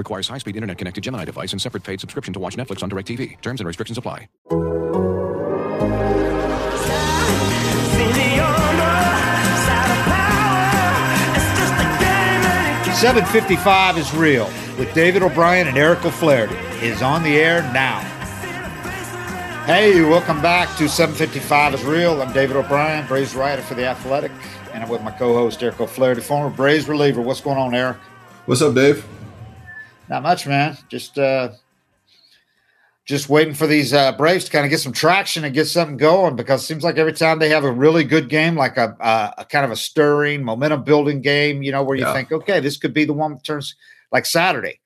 Requires high-speed internet-connected Gemini device and separate paid subscription to watch Netflix on DirecTV. Terms and restrictions apply. 755 is real with David O'Brien and Eric O'Flaherty is on the air now. Hey, welcome back to 755 is real. I'm David O'Brien, Braves writer for The Athletic, and I'm with my co-host Eric O'Flaherty, former Braves reliever. What's going on, Eric? What's up, Dave? Not much, man. Just uh just waiting for these uh, Braves to kind of get some traction and get something going because it seems like every time they have a really good game, like a, a, a kind of a stirring, momentum building game, you know, where you Yeah. think, okay, this could be the one that turns like Saturday,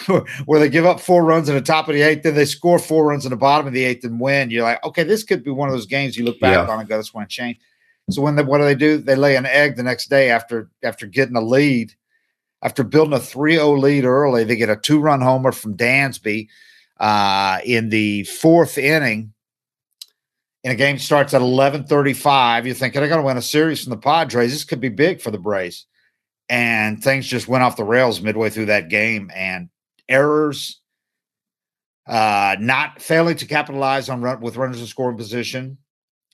where they give up four runs in the top of the eighth, then they score four runs in the bottom of the eighth and win. You're like, okay, this could be one of those games you look back Yeah. on and go, this one change. So when they, what do they do? They lay an egg the next day after after getting a lead, after building a 3-0 lead early. They get a two run homer from Dansby uh, in the fourth inning. And a game starts at 11:35. You're thinking, I got to win a series from the Padres. This could be big for the Braves. And things just went off the rails midway through that game. And errors, uh, not failing to capitalize on run with runners in scoring position,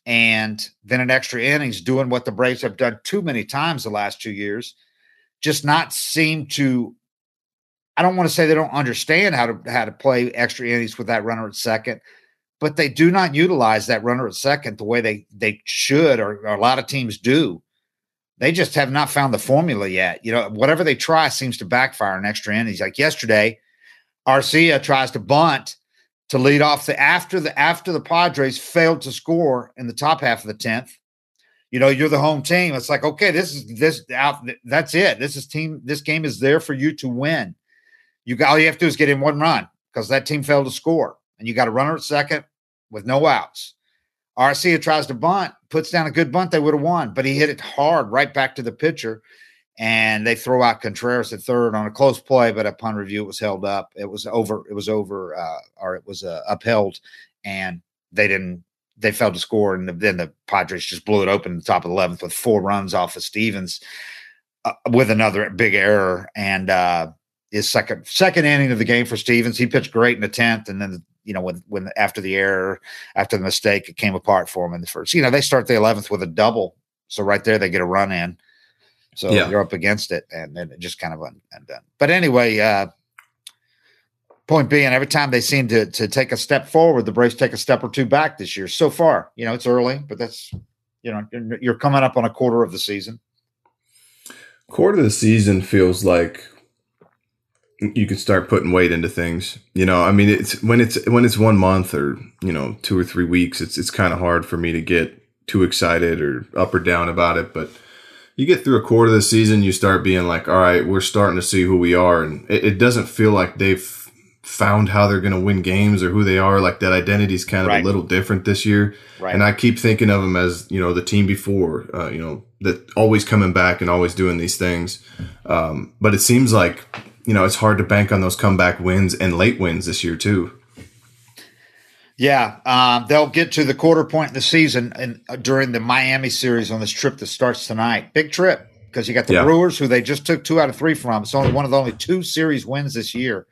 and then in extra innings doing what the Braves have done too many times the last two years, just not seem to. I don't want to say they don't understand how to how to play extra innings with that runner at second, but they do not utilize that runner at second the way they they should or, or a lot of teams do. They just have not found the formula yet. You know, whatever they try seems to backfire in extra innings. Like yesterday, Arcia tries to bunt to lead off the after the after the Padres failed to score in the top half of the tenth. You know, you're the home team. It's like, okay, this is this out. That's it. This is team. This game is there for you to win. You got all you have to do is get in one run because that team failed to score, and you got a runner at second with no outs. Arcia tries to bunt, puts down a good bunt, they would have won, but he hit it hard right back to the pitcher, and they throw out Contreras at third on a close play, but upon review, it was held up. It was over. It was over, uh, or it was uh, upheld, and they didn't. They failed to score, and then the Padres just blew it open in the top of the eleventh with four runs off of Stephens, uh, with another big error, and uh, his second second inning of the game for Stephens. He pitched great in the tenth, and then you know when when after the error, after the mistake, it came apart for him in the first. You know they start the eleventh with a double, so right there they get a run in. So Yeah. you're up against it, and then it just kind of un- undone. But anyway, uh, point being, every time they seem to to take a step forward, the Braves take a step or two back this year. So far, you know it's early, but that's you know you're, coming up on a quarter of the season. Quarter of the season feels like you can start putting weight into things. You know, I mean, it's when it's when it's one month or you know two or three weeks. It's it's kind of hard for me to get too excited or up or down about it. But you get through a quarter of the season, you start being like, all right, we're starting to see who we are, and it, it doesn't feel like they've found how they're going to win games or who they are. Like that identity is kind of Right. a little different this year. Right. And I keep thinking of them as you know the team before, uh, you know that always coming back and always doing these things. Um, but it seems like you know it's hard to bank on those comeback wins and late wins this year too. Yeah, um, they'll get to the quarter point in the season and uh, during the Miami series on this trip that starts tonight. Big trip because you got the Yeah. Brewers, who they just took two out of three from. It's only one of the only two series wins this year.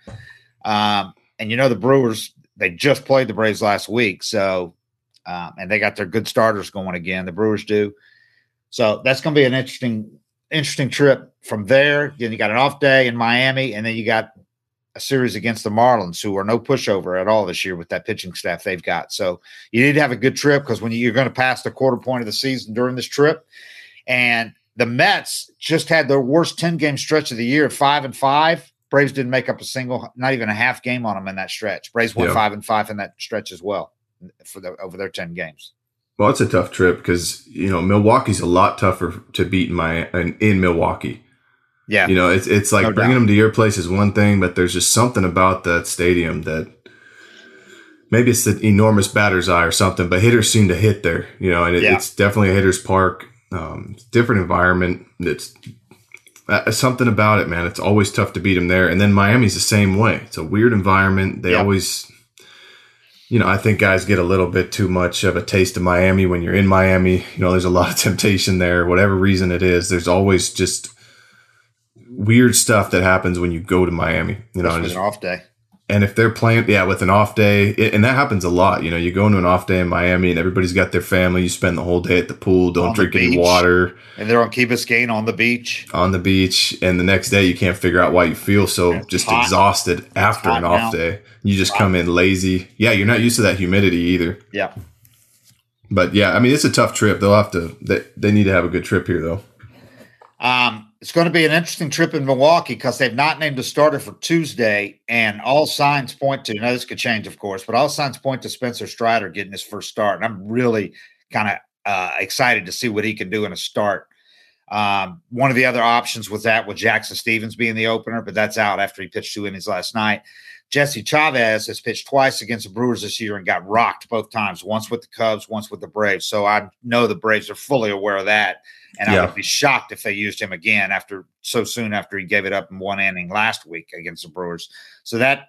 Um, and you know the Brewers, they just played the Braves last week, so um, and they got their good starters going again. The Brewers do, so that's going to be an interesting, interesting trip from there. Then you got an off day in Miami, and then you got a series against the Marlins, who are no pushover at all this year with that pitching staff they've got. So you need to have a good trip because when you, you're going to pass the quarter point of the season during this trip, and the Mets just had their worst ten game stretch of the year, five and five. Braves didn't make up a single, not even a half game on them in that stretch. Braves won Yeah. five and five in that stretch as well for the over their ten games. Well, it's a tough trip because you know Milwaukee's a lot tougher to beat in my in, Milwaukee. Yeah, You know, it's it's like No bringing doubt. them to your place is one thing, but there's just something about that stadium that maybe it's the enormous batter's eye or something, but hitters seem to hit there, you know, and it, Yeah. it's definitely a hitter's park. Um, different environment. It's uh, something about it, man. It's always tough to beat them there. And then Miami's the same way. It's a weird environment. They Yeah. always, you know, I think guys get a little bit too much of a taste of Miami when you're in Miami. You know, there's a lot of temptation there, whatever reason it is. There's always just weird stuff that happens when you go to Miami. You know, This and was just an off day. And if they're playing, yeah, with an off day, it, and that happens a lot. You know, you go into an off day in Miami, and everybody's got their family. You spend the whole day at the pool, don't drink any water And they're on Key Biscayne on the beach. on the beach, and the next day you can't figure out why you feel so It's just hot. exhausted after an off now. day. You just come in lazy. Yeah, you're not used to that humidity either. Yeah. But yeah, I mean, it's a tough trip. They'll have to. They, they need to have a good trip here, though. Um, it's going to be an interesting trip in Milwaukee because they've not named a starter for Tuesday, and all signs point to. Now this could change, of course, but all signs point to Spencer Strider getting his first start, and I'm really kind of uh, excited to see what he can do in a start. Um, one of the other options was that with Jackson Stephens being the opener, but that's out after he pitched two innings last night. Jesse Chavez has pitched twice against the Brewers this year and got rocked both times, once with the Cubs, once with the Braves. So I know the Braves are fully aware of that. And I would be shocked if they used him again after so soon after he gave it up in one inning last week against the Brewers. So that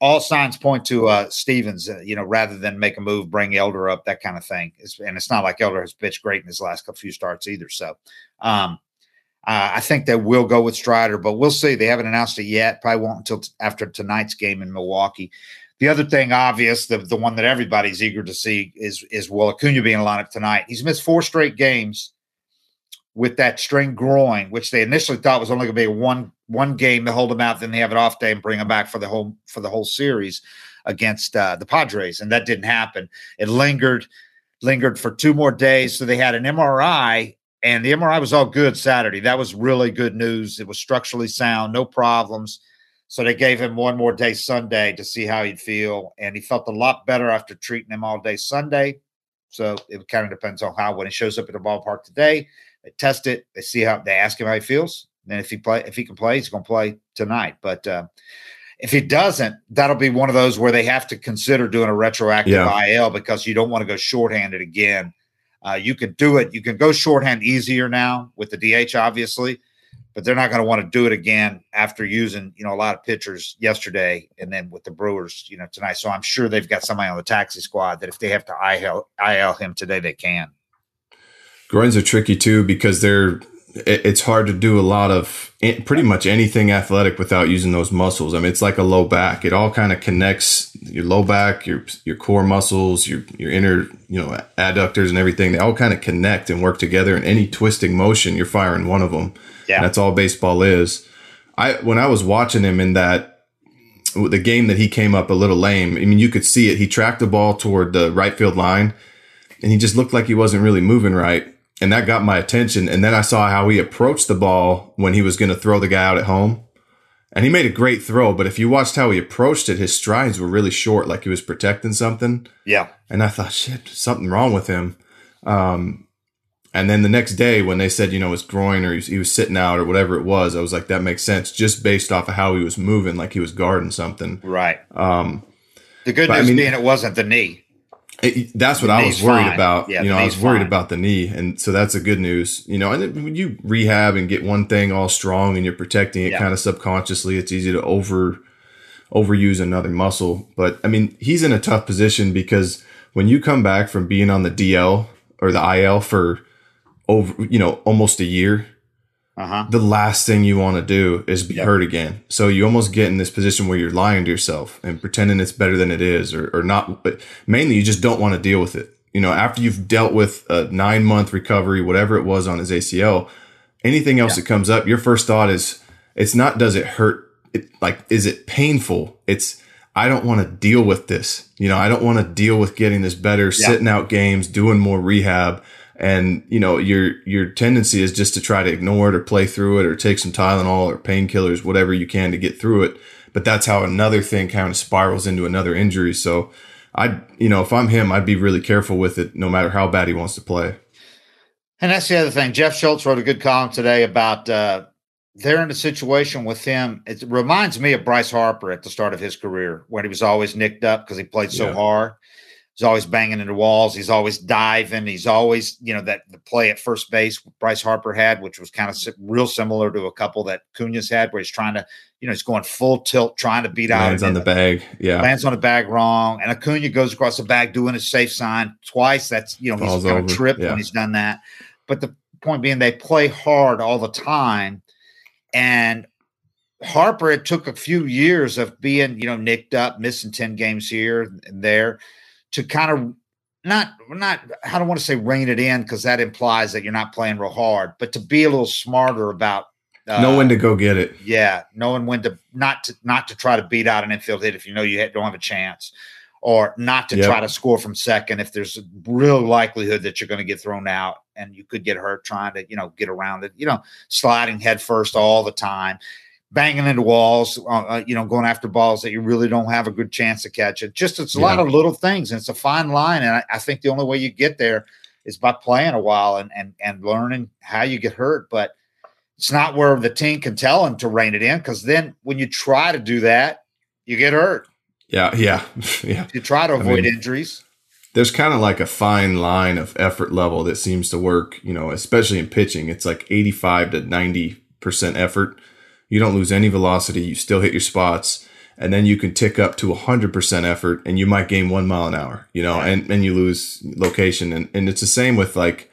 all signs point to uh, Stephens, uh, you know, rather than make a move, bring Elder up, that kind of thing. It's, and it's not like Elder has pitched great in his last few starts either. So um, uh, I think they will go with Strider, but we'll see. They haven't announced it yet. Probably won't until t- after tonight's game in Milwaukee. The other thing, obvious, the, the one that everybody's eager to see is is Will Acuna being in the lineup tonight. He's missed four straight games with that strained groin, which they initially thought was only going to be one one game to hold him out, then they have an off day and bring him back for the whole for the whole series against uh, the Padres, and that didn't happen. It lingered lingered for two more days, so they had an MRI, and the MRI was all good Saturday. That was really good news. It was structurally sound, no problems. So they gave him one more day Sunday to see how he'd feel, and he felt a lot better after treating him all day Sunday. So it kind of depends on how when he shows up at the ballpark today, they test it, they see how they ask him how he feels. And if he play, if he can play, he's going to play tonight. But uh, if he doesn't, that'll be one of those where they have to consider doing a retroactive Yeah. IL because you don't want to go shorthanded again. Uh, you can do it. You can go shorthand easier now with the DH, obviously, but they're not going to want to do it again after using you know a lot of pitchers yesterday and then with the Brewers you know tonight. So I'm sure they've got somebody on the taxi squad that if they have to IL, IL him today, they can. Groins are tricky too because they're. It- It's hard to do a lot of pretty much anything athletic without using those muscles. I mean, it's like a low back. It all kind of connects your low back, your your core muscles, your your inner you know adductors and everything. They all kind of connect and work together. And any twisting motion, you're firing one of them. Yeah. That's all baseball is. I when I was watching him in that the game that he came up a little lame. I mean, you could see it. He tracked the ball toward the right field line, and he just looked like he wasn't really moving right. And that got my attention. And then I saw how he approached the ball when he was going to throw the guy out at home. And he made a great throw, but if you watched how he approached it, his strides were really short, like he was protecting something. Yeah, And I thought, shit, something wrong with him. Um, and then the next day, when they said, you know, his groin or he was, he was sitting out or whatever it was, I was like, that makes sense just based off of how he was moving, like he was guarding something. right. Um, The good But I news mean- being it wasn't the knee. It, that's what I was worried fine. about. Yeah, you know, I was worried fine. about the knee. And so that's a good news, you know, and when you rehab and get one thing all strong and you're protecting it Yeah. kind of subconsciously, it's easy to over, overuse another muscle. But I mean, he's in a tough position because when you come back from being on the DL or the IL for over, you know, almost a year, Uh huh. the last thing you want to do is be Yep. hurt again. So you almost get in this position where you're lying to yourself and pretending it's better than it is, or, or not. But mainly, you just don't want to deal with it. You know, after you've dealt with a nine month recovery, whatever it was on his ACL, anything else that comes up, your first thought is, it's not, does it hurt? It, like, is it painful? It's, I don't want to deal with this. You know, I don't want to deal with getting this better, Yeah. sitting out games, doing more rehab. And, you know, your, your tendency is just to try to ignore it or play through it or take some Tylenol or painkillers, whatever you can to get through it. But that's how another thing kind of spirals into another injury. So I, you know, if I'm him, I'd be really careful with it no matter how bad he wants to play. And that's the other thing. Jeff Schultz wrote a good column today about uh, they're in a situation with him. It reminds me of Bryce Harper at the start of his career when he was always nicked up because he played so Yeah. hard. He's always banging into walls. He's always diving. He's always, you know, that the play at first base Bryce Harper had, which was kind of real similar to a couple that Acuna's had, where he's trying to, you know, he's going full tilt, trying to beat out Lands on the bag. Yeah. lands on the bag wrong, and Acuna goes across the bag doing a safe sign twice. That's you know Falls he's going over, to trip yeah. when he's done that. But the point being, they play hard all the time, and Harper it took a few years of being you know nicked up, missing ten games here and there, to kind of not not I don't want to say rein it in because that implies that you're not playing real hard, but to be a little smarter about. Uh, know when to go get it. yeah, knowing when to not to not to try to beat out an infield hit if you know you don't have a chance, or not to Yep. try to score from second if there's a real likelihood that you're going to get thrown out and you could get hurt trying to you know get around it. You know, sliding head first all the time, banging into walls. Uh, uh, you know, going after balls that you really don't have a good chance to catch it. Just it's a lot of little things, and it's a fine line. And I, I think the only way you get there is by playing a while and and and learning how you get hurt, but it's not where the team can tell him to rein it in because then when you try to do that, you get hurt. Yeah. Yeah. yeah. You try to avoid mean- injuries. there's kind of like a fine line of effort level that seems to work, you know, especially in pitching. It's like 85 to 90% effort. You don't lose any velocity, you still hit your spots, and then you can tick up to 100% effort and you might gain 1 mile an hour, you know, and and you lose location. And and it's the same with like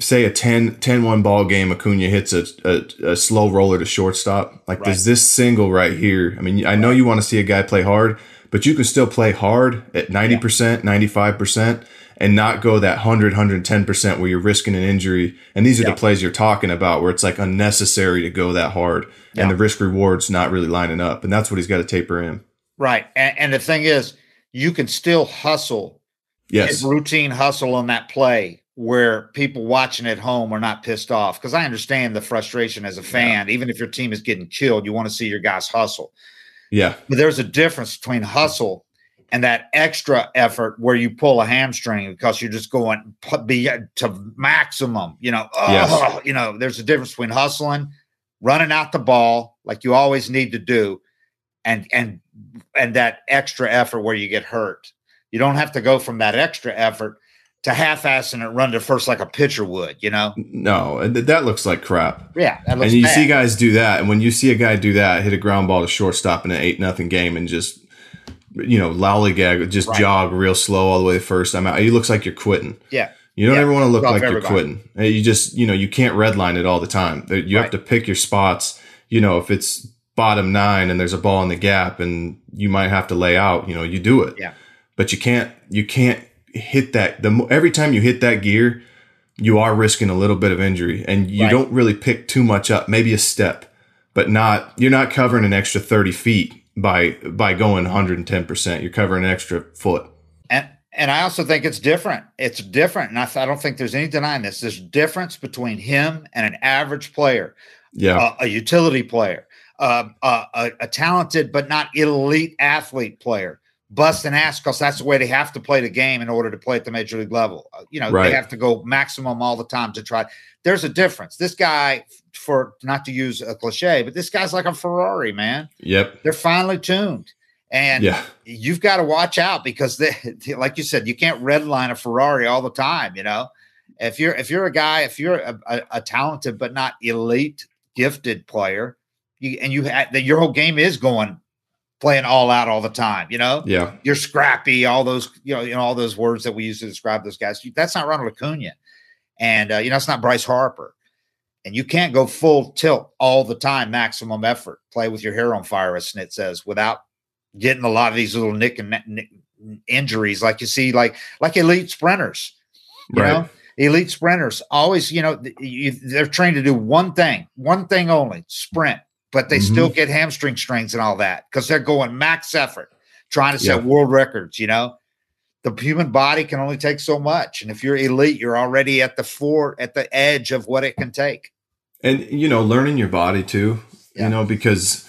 say a 10 10-1 ball game Acuna hits a, a, a slow roller to shortstop. Like there's this single right here. I mean, I know you want to see a guy play hard, but you can still play hard at 90%, 95% and not go that 100, 110% where you're risking an injury. And these are Yeah. the plays you're talking about where it's like unnecessary to go that hard Yeah. and the risk reward's not really lining up. And that's what he's got to taper in. Right. And, and the thing is, you can still hustle, Yes. routine hustle on that play where people watching at home are not pissed off. Because I understand the frustration as a fan. Even if your team is getting killed, you want to see your guys hustle. Yeah. But there's a difference between hustle and that extra effort where you pull a hamstring because you're just going be uh, to maximum. You know, oh, Yes. oh, you know, there's a difference between hustling, running out the ball like you always need to do, and and and that extra effort where you get hurt. You don't have to go from that extra effort to half-assing it run to first like a pitcher would. You know, No, and that looks like crap. yeah, that looks and you bad. see guys do that, and when you see a guy do that, hit a ground ball to shortstop in an eight nothing game, and just you know lollygag, just Right. jog real slow all the way first. I'm out. He looks like you're quitting. yeah, You don't Yeah, ever want to look like you're quitting. You just you know you can't redline it all the time. You have Right. to pick your spots. You know if it's bottom nine and there's a ball in the gap, and you might have to lay out. You know you do it. Yeah. But you can't you can't hit that. The every time you hit that gear, you are risking a little bit of injury, and you Right. don't really pick too much up. Maybe a step, but not you're not covering an extra thirty feet by by going 110. percent You're covering an extra foot. And and I also think it's different. It's different, and I, I don't think there's any denying this. There's difference between him and an average player, Yeah. a, a utility player, uh, a, a, a talented but not elite athlete player. bust Busting ass because that's the way they have to play the game in order to play at the major league level. Uh, you know, Right. they have to go maximum all the time to try. There's a difference. This guy, for not to use a cliche, but this guy's like a Ferrari, man. yep. They're finely tuned. And Yeah. you've got to watch out because they, like you said, you can't redline a Ferrari all the time. You know, if you're if you're a guy, if you're a, a, a talented but not elite, gifted player, you and you had that your whole game is going playing all out all the time. You know, Yeah. you're scrappy, all those you know, you know all those words that we use to describe those guys. That's not Ronald Acuna, and uh, you know it's not Bryce Harper. And you can't go full tilt all the time, maximum effort, play with your hair on fire, as Snit says, without getting a lot of these little nick and nick injuries, like you see, like like elite sprinters. You Right. know, elite sprinters always, you know, you, they're trained to do one thing, one thing only, sprint. But they Mhm. still get hamstring strings and all that because they're going max effort, trying to set Yeah. world records. You know, the human body can only take so much, and if you're elite, you're already at the fore, at the edge of what it can take. And you know learning your body too Yeah. you know because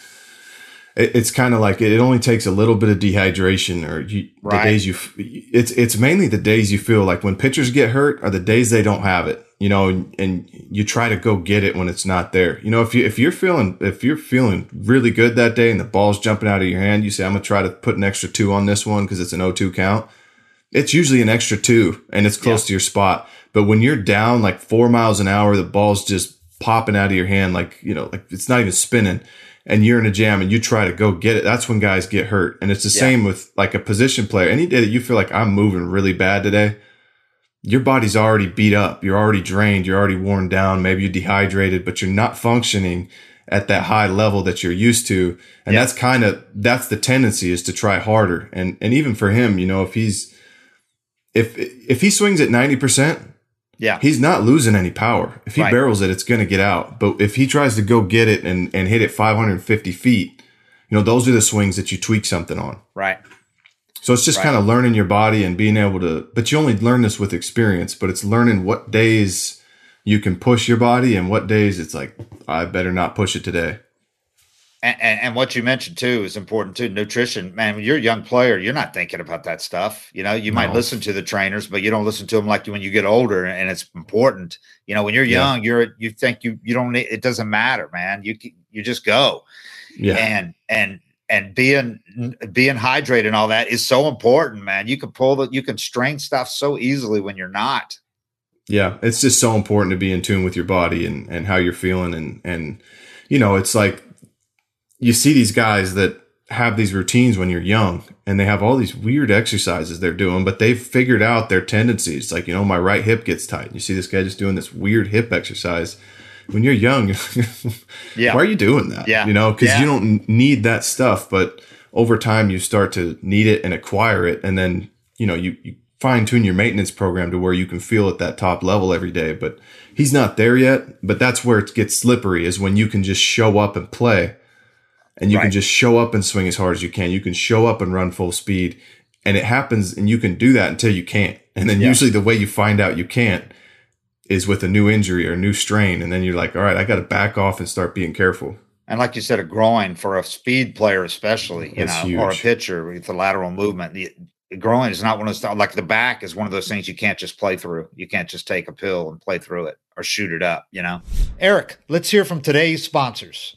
it, it's kind of like it, only takes a little bit of dehydration or you, Right. the days you it's it's mainly the days you feel like when pitchers get hurt are the days they don't have it you know, and, and you try to go get it when it's not there. You know, if you if you're feeling if you're feeling really good that day and the ball's jumping out of your hand, you say, I'm gonna try to put an extra two on this one because it's an 0-2 count. It's usually an extra two and it's close yeah. to your spot. But when you're down like four miles an hour, the ball's just popping out of your hand, like, you know, like it's not even spinning and you're in a jam and you try to go get it. That's when guys get hurt. And it's the yeah. same with like a position player. Any day that you feel like I'm moving really bad today, your body's already beat up. You're already drained. You're already worn down. Maybe you're dehydrated, but you're not functioning at that high level that you're used to. And yeah. that's kind of, that's the tendency is to try harder. And, and even for him, you know, if he's, if, if he swings at 90%, yeah. He's not losing any power. If he right. barrels it, it's going to get out. But if he tries to go get it and, and hit it 550 feet, you know, those are the swings that you tweak something on. Right. So it's just right. kind of learning your body and being able to, but you only learn this with experience, but it's learning what days you can push your body and what days it's like, I better not push it today. And, and, and, what you mentioned too is important too. Nutrition, man. When you're a young player, you're not thinking about that stuff. You know, you no. might listen to the trainers, but you don't listen to them like you when you get older, and it's important. You know, when you're young, yeah. you're you think you you don't. It doesn't matter, man. You you just go. Yeah. And and and being being hydrated and all that is so important, man. You can pull the you can strain stuff so easily when you're not. Yeah, it's just so important to be in tune with your body and and how you're feeling and and you know, it's like you see these guys that have these routines when you're young and they have all these weird exercises they're doing, but they've figured out their tendencies. Like, you know, my right hip gets tight. And You see this guy just doing this weird hip exercise when you're young, yeah. why are you doing that? Yeah. You know, because yeah. you don't need that stuff, but over time you start to need it and acquire it. And then, you know, you, you fine tune your maintenance program to where you can feel at that top level every day. But he's not there yet. But that's where it gets slippery is when you can just show up and play and you right. can just show up and swing as hard as you can. You can show up and run full speed. And it happens and you can do that until you can't. And then yeah. usually the way you find out you can't is with a new injury or a new strain. And then you're like, all right, I got to back off and start being careful. And like you said, a groin for a speed player, especially, you That's know, huge. or a pitcher with the lateral movement. The, the groin is not one of those, like the back is one of those things you can't just play through. You can't just take a pill and play through it or shoot it up, you know? Eric, let's hear from today's sponsors.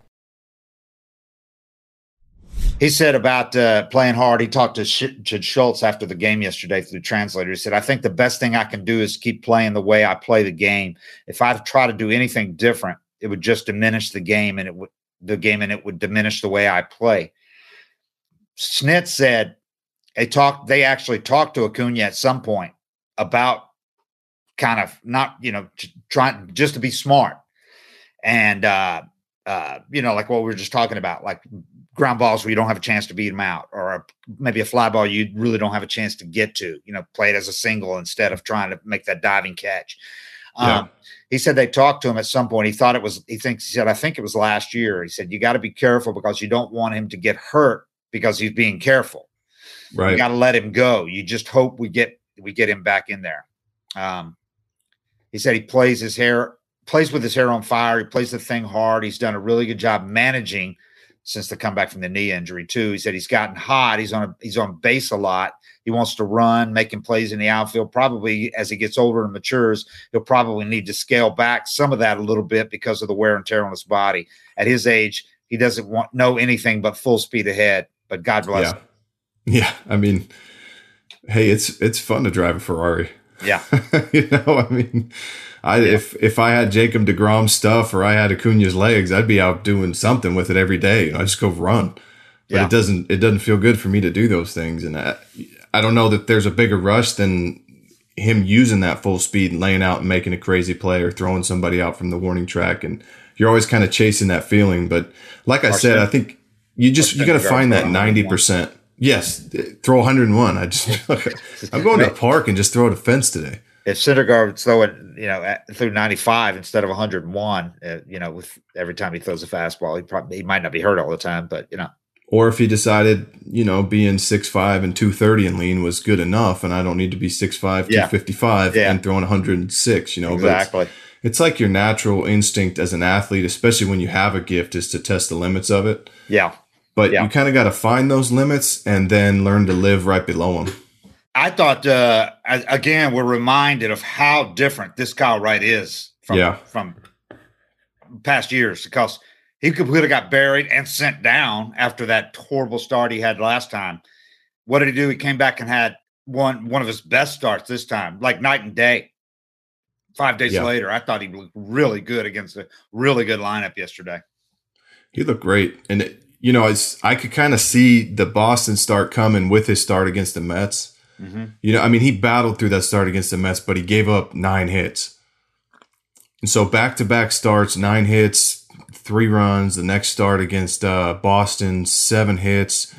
he said about uh, playing hard. He talked to, Schultz after the game yesterday through the translator. He said, "I think the best thing I can do is keep playing the way I play the game. If I try to do anything different, it would just diminish the game, and it would the game, and it would diminish the way I play." Snit said they talked. They actually talked to Acuna at some point about kind of not, you know, trying just to be smart, and uh, uh, you know, like what we were just talking about, like ground balls where you don't have a chance to beat them out, or a, maybe a fly ball you really don't have a chance to get to. You know, play it as a single instead of trying to make that diving catch. Yeah. Um, he said they talked to him at some point. He thought it was. He thinks he said I think it was last year. He said you got to be careful because you don't want him to get hurt because he's being careful. Right. You got to let him go. You just hope we get we get him back in there. Um, he said he plays his hair plays with his hair on fire. He plays the thing hard. He's done a really good job managing since the comeback from the knee injury too. He said he's gotten hot. He's on a, he's on base a lot. He wants to run, making plays in the outfield. Probably as he gets older and matures, he'll probably need to scale back some of that a little bit because of the wear and tear on his body. At his age, he doesn't want know anything but full speed ahead. But God bless yeah. him. Yeah, I mean, hey, it's it's fun to drive a Ferrari. Yeah. you know, I mean, I if if I had Jacob deGrom stuff or I had Acuna's legs, I'd be out doing something with it every day. You know, I just go run, but Yeah. it doesn't it doesn't feel good for me to do those things, and I, I don't know that there's a bigger rush than him using that full speed and laying out and making a crazy play or throwing somebody out from the warning track, and you're always kind of chasing that feeling. But like I said, I think you just you got to find that ninety percent. Yes, throw 101. I just I'm going to the park and just throw a fence today. if Syndergaard would throw it, you know, through 95 instead of 101, uh, you know, with every time he throws a fastball, he probably he might not be hurt all the time, but you know, Or if he decided, you know, being 6'5 and 230 and lean was good enough and I don't need to be 6'5, Yeah. 255 Yeah. and throwing 106, you know. but it's- exactly. It's, like your natural instinct as an athlete, especially when you have a gift, is to test the limits of it. Yeah. But Yeah. you kind of got to find those limits and then learn to live right below them. I thought uh, again we're reminded of how different this Kyle Wright is from Yeah. from past years because he completely got buried and sent down after that horrible start he had last time. What did he do? He came back and had one one of his best starts this time, like night and day. Five days Yeah. later, I thought he looked really good against a really good lineup yesterday. He looked great. And, it, you know, it's, I could kind of see the Boston start coming with his start against the Mets. You know, I mean, he battled through that start against the Mets, but he gave up nine hits. And so back to back starts, nine hits, three runs. The next start against uh, Boston, seven hits,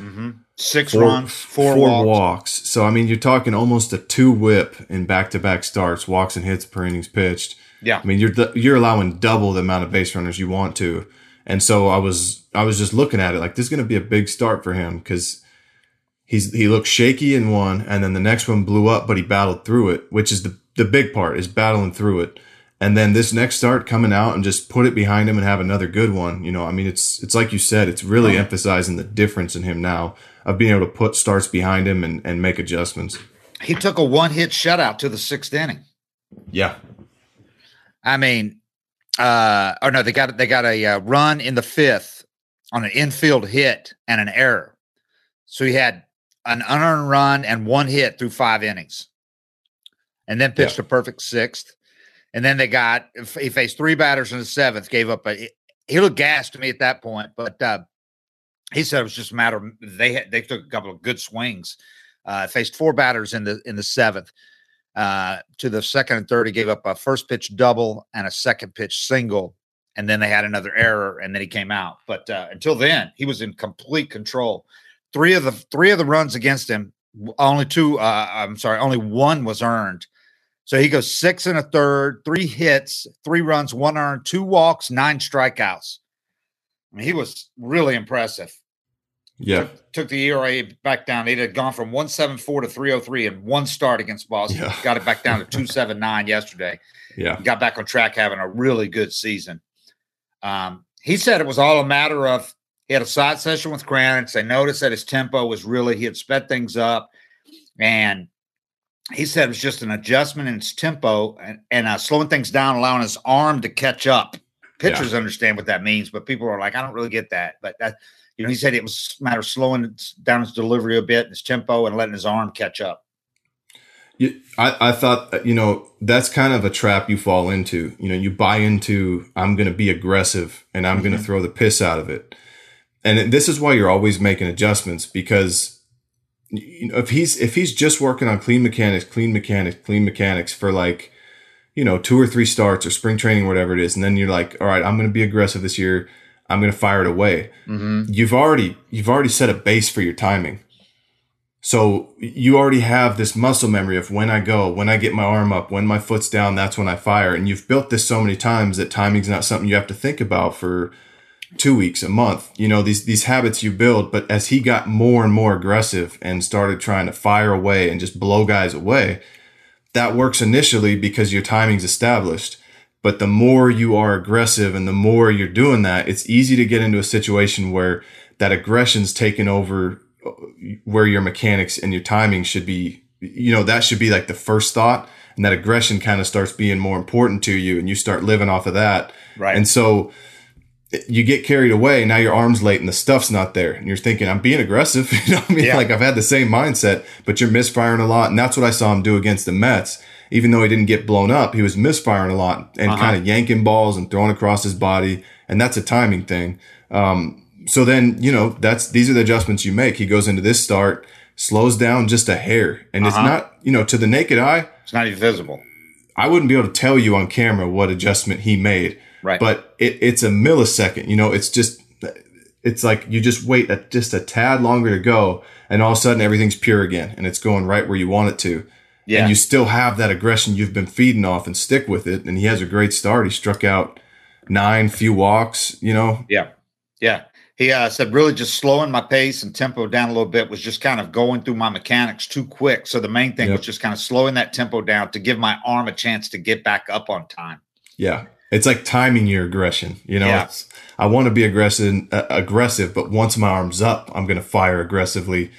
Six four, runs, four, four walks. So, I mean, you're talking almost a two whip in back to back starts, walks and hits per innings pitched. Yeah, I mean, you're you're allowing double the amount of base runners you want to, and so I was I was just looking at it like this is going to be a big start for him because he's he looked shaky in one, and then the next one blew up, but he battled through it, which is the the big part is battling through it, and then this next start coming out and just put it behind him and have another good one. You know, I mean, it's it's like you said, it's really emphasizing the difference in him now of being able to put starts behind him and and make adjustments. he took a one hit shutout to the sixth inning. Yeah, I mean, uh, oh no, they got they got a uh, run in the fifth on an infield hit and an error. So he had an unearned run and one hit through five innings, and then pitched a perfect sixth. And then they got he faced three batters in the seventh, gave up a he looked gassed to me at that point, but uh, he said it was just a matter of they had, they took a couple of good swings. Uh, faced four batters in the in the seventh uh, to the second and third. He gave up a first pitch double and a second pitch single, and then they had another error, and then he came out. But uh, until then, he was in complete control. Three of the three of the runs against him, only two. Uh, I'm sorry, only one was earned. So he goes six and a third, three hits, three runs, one earned, two walks, nine strikeouts. I mean, he was really impressive yeah, took, took the ERA back down. It had gone from 174 to 303 in one start against Boston. Yeah. Got it back down to 279 yesterday. yeah, Got back on track, having a really good season. Um, he said it was all a matter of he had a side session with Kranitz. They noticed that his tempo was really, he had sped things up. And he said it was just an adjustment in his tempo and, and uh, slowing things down, allowing his arm to catch up. Pitchers understand what that means, but people are like, I don't really get that. But that, you know, he said it was a matter of slowing down his delivery a bit, his tempo, and letting his arm catch up. You, I, I thought, uh, you know, that's kind of a trap you fall into. You know, you buy into, I'm going to be aggressive and I'm going to mm-hmm. throw the piss out of it. And this is why you're always making adjustments because you know, if he's, if he's just working on clean mechanics, clean mechanics, clean mechanics for like, you know, two or three starts or spring training, whatever it is. And then you're like, all right, I'm going to be aggressive this year. I'm going to fire it away. Mm-hmm. You've already, you've already set a base for your timing. So you already have this muscle memory of when I go, when I get my arm up, when my foot's down, that's when I fire. And you've built this so many times that timing's not something you have to think about for two weeks, a month. You know, these these habits you build. But as he got more and more aggressive and started trying to fire away and just blow guys away, that works initially because your timing's established. But the more you are aggressive and the more you're doing that, it's easy to get into a situation where that aggression's taken over uh, where your mechanics and your timing should be, you know, that should be like the first thought. And that aggression kind of starts being more important to you and you start living off of that. Right. And so you get carried away. Now your arm's late and the stuff's not there. And you're thinking, I'm being aggressive. You know what I mean? Yeah. Like I've had the same mindset, but you're misfiring a lot. And that's what I saw him do against the Mets. Even though he didn't get blown up, he was misfiring a lot and Uh-huh. kind of yanking balls and throwing across his body. And that's a timing thing. Um, so then, you know, that's, these are the adjustments you make. He goes into this start, slows down just a hair. And it's Uh-huh. not, you know, to the naked eye, It's not even visible. I wouldn't be able to tell you on camera what adjustment he made. Right. But it, it's a millisecond. You know, it's just, it's like you just wait a, just a tad longer to go, and all of a sudden everything's pure again, and it's going right where you want it to. Yeah. And you still have that aggression you've been feeding off and stick with it. And he has a great start. He struck out nine, few walks, you know. Yeah. Yeah. He uh, said, really just slowing my pace and tempo down a little bit was just kind of going through my mechanics too quick. So the main thing Yep. was just kind of slowing that tempo down to give my arm a chance to get back up on time. Yeah. It's like timing your aggression. You know, Yeah. I want to be aggressive, uh, aggressive, but once my arm's up, I'm going to fire aggressively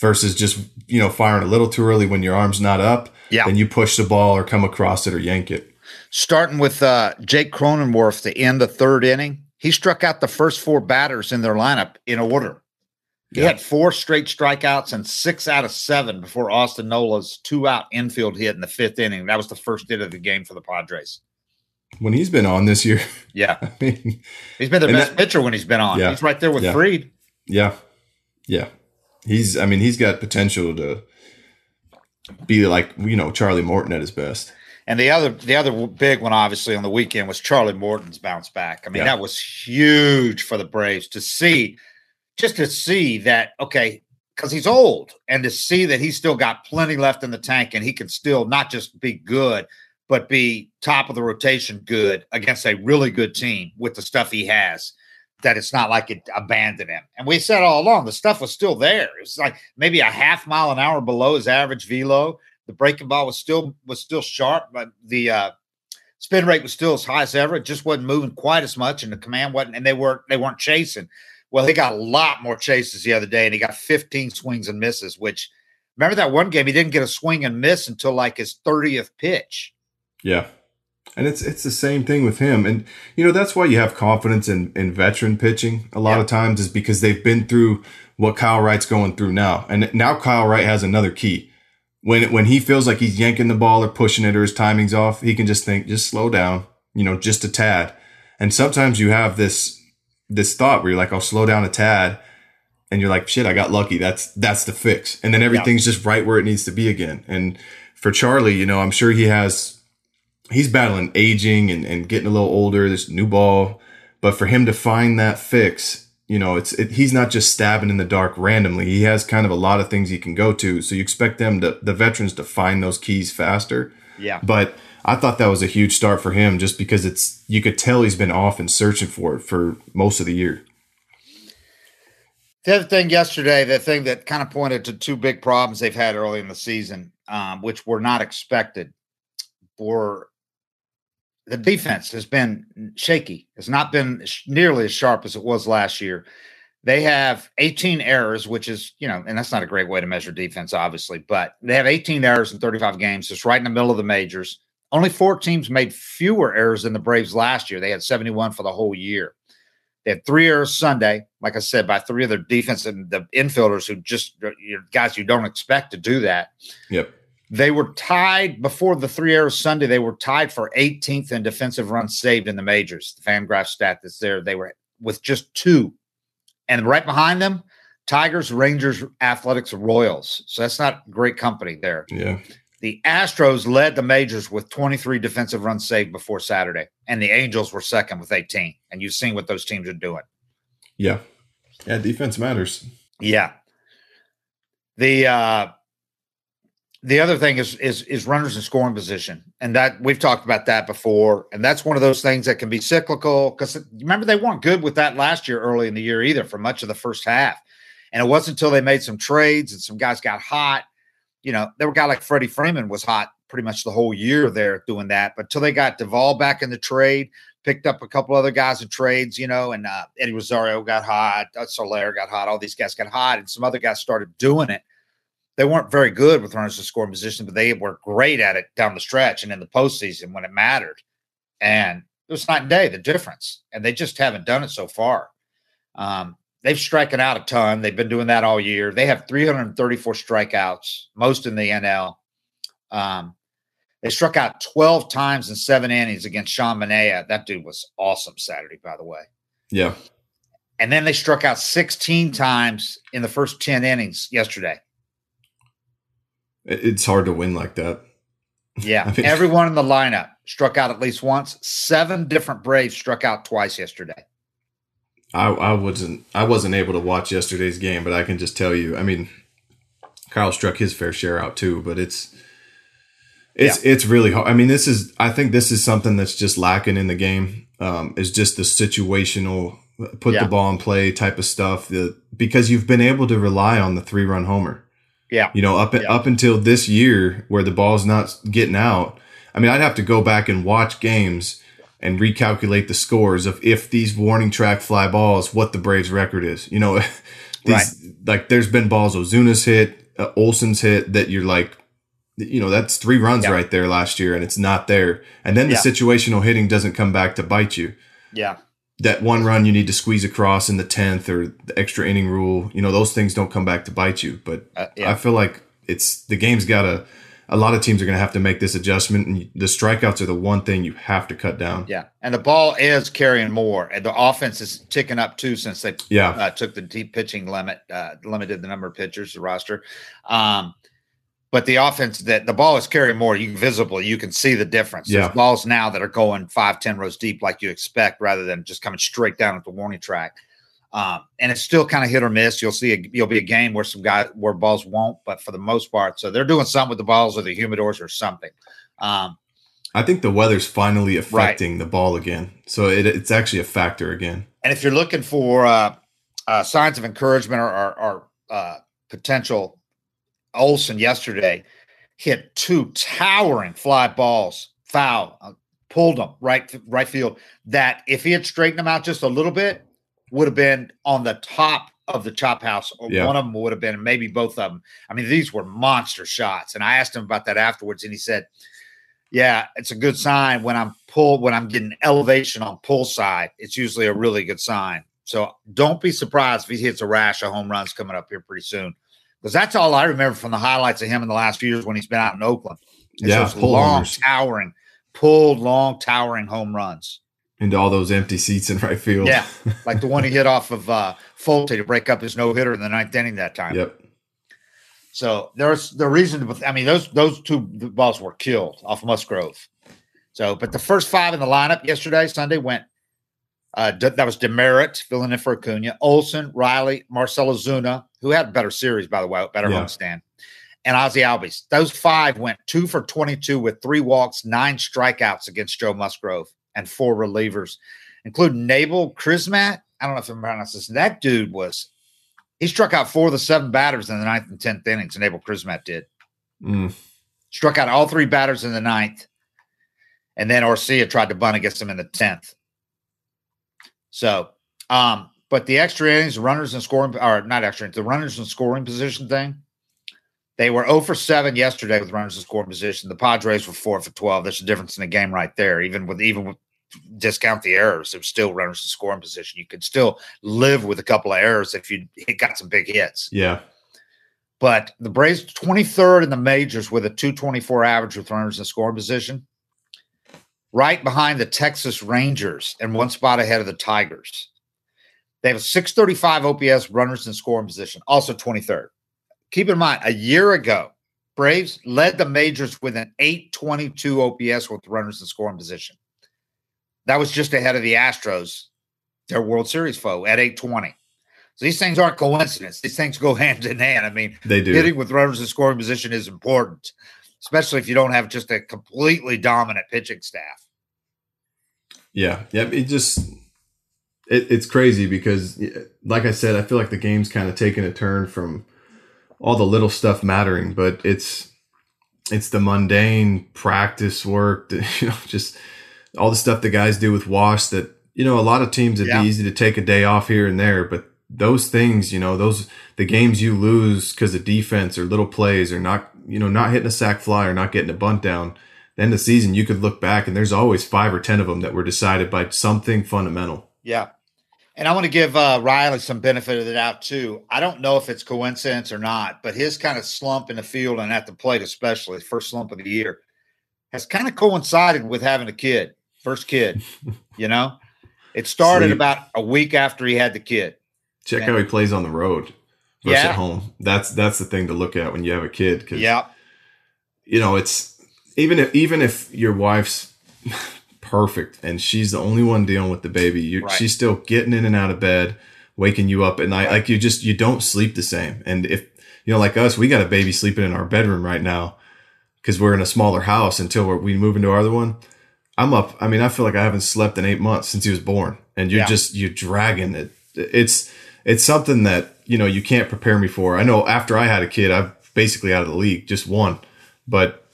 versus just, you know, firing a little too early when your arm's not up. Yeah. Then you push the ball or come across it or yank it. Starting with uh, Jake Cronenworth to end the third inning, he struck out the first four batters in their lineup in order. He Yeah. had four straight strikeouts and six out of seven before Austin Nola's two out infield hit in the fifth inning. That was the first hit of the game for the Padres. When he's been on this year, Yeah. I mean, He's been the best that- pitcher when he's been on. Yeah. He's right there with Yeah. Fried. yeah, yeah, he's, I mean, he's got potential to be like, you know, Charlie Morton at his best. And the other the other big one, obviously, on the weekend was Charlie Morton's bounce back. I mean, Yeah. that was huge for the Braves to see, just to see that, okay, because he's old, and to see that he's still got plenty left in the tank and he can still not just be good, but be top of the rotation good against a really good team with the stuff he has. That it's not like it abandoned him. And we said all along the stuff was still there. It was like maybe a half mile an hour below his average velo. The breaking ball was still was still sharp, but the uh, spin rate was still as high as ever. It just wasn't moving quite as much, and the command wasn't, and they weren't they weren't chasing. Well, he got a lot more chases the other day, and he got 15 swings and misses. Which remember that one game he didn't get a swing and miss until like his 30th pitch. Yeah. And it's it's the same thing with him. And you know, that's why you have confidence in, in veteran pitching a lot Yeah. of times is because they've been through what Kyle Wright's going through now. And now Kyle Wright has another key. When when he feels like he's yanking the ball or pushing it or his timing's off, he can just think, just slow down, you know, just a tad. And sometimes you have this this thought where you're like, I'll slow down a tad. And you're like, shit, I got lucky. That's that's the fix. And then everything's just right where it needs to be again. And for Charlie, you know, I'm sure he has he's battling aging and, and getting a little older, this new ball. But for him to find that fix, you know, it's it, he's not just stabbing in the dark randomly. He has kind of a lot of things he can go to. So you expect them to the veterans to find those keys faster. Yeah. But I thought that was a huge start for him just because it's you could tell he's been off and searching for it for most of the year. The other thing yesterday, the thing that kind of pointed to two big problems they've had early in the season, um, which were not expected, were the defense has been shaky. It's not been sh- nearly as sharp as it was last year. They have 18 errors, which is, you know, and that's not a great way to measure defense, obviously, but they have 18 errors in 35 games. It's right in the middle of the majors. Only four teams made fewer errors than the Braves last year. They had 71 for the whole year. They had three errors Sunday, like I said, by three of their defense and the infielders who just guys you don't expect to do that. Yep. They were tied before the three errors Sunday. They were tied for 18th in defensive runs saved in the majors. The Fangraph stat that's there. They were with just two, and right behind them, Tigers, Rangers, Athletics, Royals. So that's not great company there. Yeah. The Astros led the majors with 23 defensive runs saved before Saturday, and the Angels were second with 18. And you've seen what those teams are doing. Yeah. Yeah, defense matters. Yeah. The uh the other thing is is is runners in scoring position. And that we've talked about that before. And that's one of those things that can be cyclical because remember they weren't good with that last year early in the year either for much of the first half. And it wasn't until they made some trades and some guys got hot. You know, there were guy like Freddie Freeman was hot pretty much the whole year there doing that. But until they got Duvall back in the trade, picked up a couple other guys in trades, you know, and uh, Eddie Rosario got hot, Soler got hot, all these guys got hot, and some other guys started doing it. They weren't very good with runners in scoring position, but they were great at it down the stretch and in the postseason when it mattered. And it was night and day, the difference. And they just haven't done it so far. Um, they've striken out a ton. They've been doing that all year. They have 334 strikeouts, most in the NL. Um, They struck out 12 times in seven innings against Sean Manaea. That dude was awesome Saturday, by the way. Yeah. And then they struck out 16 times in the first 10 innings yesterday. It's hard to win like that. Yeah. I mean- Everyone in the lineup struck out at least once. Seven different Braves struck out twice yesterday. I, I wasn't I wasn't able to watch yesterday's game, but I can just tell you. I mean, Kyle struck his fair share out too, but it's it's it's really hard. I mean, this is I think this is something that's just lacking in the game. Um, is just the situational put Yeah. the ball in play type of stuff. The because you've been able to rely on the three run homer. Yeah. You know, up Yeah. up until this year where the ball's not getting out. I mean, I'd have to go back and watch games and recalculate the scores of if these warning track fly balls, what the Braves record is. You know, these like there's been balls Ozuna's hit, uh, Olson's hit that you're like, you know, that's three runs Yeah. right there last year, and it's not there. And then the Yeah. situational hitting doesn't come back to bite you. Yeah. That one run you need to squeeze across in the tenth or the extra inning rule, you know, those things don't come back to bite you. But Uh, yeah. I feel like it's the game's got to. A lot of teams are going to have to make this adjustment, and the strikeouts are the one thing you have to cut down. Yeah. And the ball is carrying more. And the offense is ticking up too since they Yeah. uh, took the deep pitching limit, uh, limited the number of pitchers, the roster. Um, but the offense that the ball is carrying more, you visibly you can see the difference. Yeah. There's balls now that are going five, ten rows deep like you expect, rather than just coming straight down at the warning track. Um, and it's still kind of hit or miss. You'll see a, you'll be a game where some guys where balls won't, but for the most part, so they're doing something with the balls or the humidors or something. Um, I think the weather's finally affecting the ball again, so it, it's actually a factor again. And if you're looking for uh, uh, signs of encouragement or, or, or uh, potential, Olson yesterday hit two towering fly balls, foul, uh, pulled them right right field. That if he had straightened them out just a little bit, would have been on the top of the chop house. Or Yeah. One of them would have been, maybe both of them. I mean, these were monster shots. And I asked him about that afterwards, and he said, "Yeah, it's a good sign when I'm pull when I'm getting elevation on pull side. It's usually a really good sign. So don't be surprised if he hits a rash of home runs coming up here pretty soon, because that's all I remember from the highlights of him in the last few years when he's been out in Oakland. It's Yeah, those long, homers. towering, pulled, long, towering home runs. Into all those empty seats in right field. Yeah, like the one he hit off of uh, Folty to break up his no hitter in the ninth inning that time. yep. So there's the reason. To, I mean, those those two balls were killed off Musgrove. So, but the first five in the lineup yesterday, Sunday, went. Uh, that was Demeritte filling in for Acuna, Olson, Riley, Marcell Ozuna, who had a better series, by the way, better Yeah. homestand, and Ozzy Albies. Those five went two for 22 with three walks, nine strikeouts against Joe Musgrove, and four relievers, including Nabil Crismatt. I don't know if I'm pronouncing this. That dude was he struck out four of the seven batters in the ninth and tenth innings, and Abel Crismatt did. Mm. Struck out all three batters in the ninth. And then Arcia tried to bunt against him in the tenth. So, um, but the extra innings, runners and scoring, or not extra innings, the runners and scoring position thing, they were 0 for 7 yesterday with runners in scoring position. The Padres were 4 for 12. There's a difference in the game right there. Even with even with discount the errors, there's still runners in scoring position. You could still live with a couple of errors if you got some big hits. Yeah. But the Braves 23rd in the majors with a 224 average with runners in scoring position, right behind the Texas Rangers and one spot ahead of the Tigers. They have a 635 OPS runners in scoring position, also 23rd. Keep in mind, a year ago, Braves led the majors with an 822 OPS with runners in scoring position. That was just ahead of the Astros, their World Series foe, at 820. So these things aren't coincidence. These things go hand in hand. I mean, They do. hitting with runners in scoring position is important, especially if you don't have just a completely dominant pitching staff. Yeah, yeah. It just it, it's crazy because, like I said, I feel like the game's kind of taken a turn from all the little stuff mattering, but it's it's the mundane practice work, that, you know, just all the stuff the guys do with Wash. That you know, a lot of teams it'd Yeah. be easy to take a day off here and there, but those things, you know, those the games you lose because of defense or little plays or not, you know, not hitting a sack fly or not getting a bunt down the end of the season, you could look back and there's always five or ten of them that were decided by something fundamental. Yeah. And I want to give uh, Riley some benefit of the doubt too. I don't know if it's coincidence or not, but his kind of slump in the field and at the plate, especially first slump of the year, has kind of coincided with having a kid, first kid. you know, it started Sleep. about a week after he had the kid. Check Yeah. how he plays on the road versus Yeah. at home. That's that's the thing to look at when you have a kid. Cause Yeah, you know, it's even if even if your wife's perfect and she's the only one dealing with the baby, you Right. she's still getting in and out of bed, waking you up at night. Like you just you don't sleep the same. And if you know, like us, we got a baby sleeping in our bedroom right now because we're in a smaller house until we're, we move into our other one. I'm up. I mean, I feel like I haven't slept in eight months since he was born, and you're Yeah. just you're dragging it. It's it's something that you know you can't prepare me for. I know after I had a kid, I'm basically out of the league, just one, but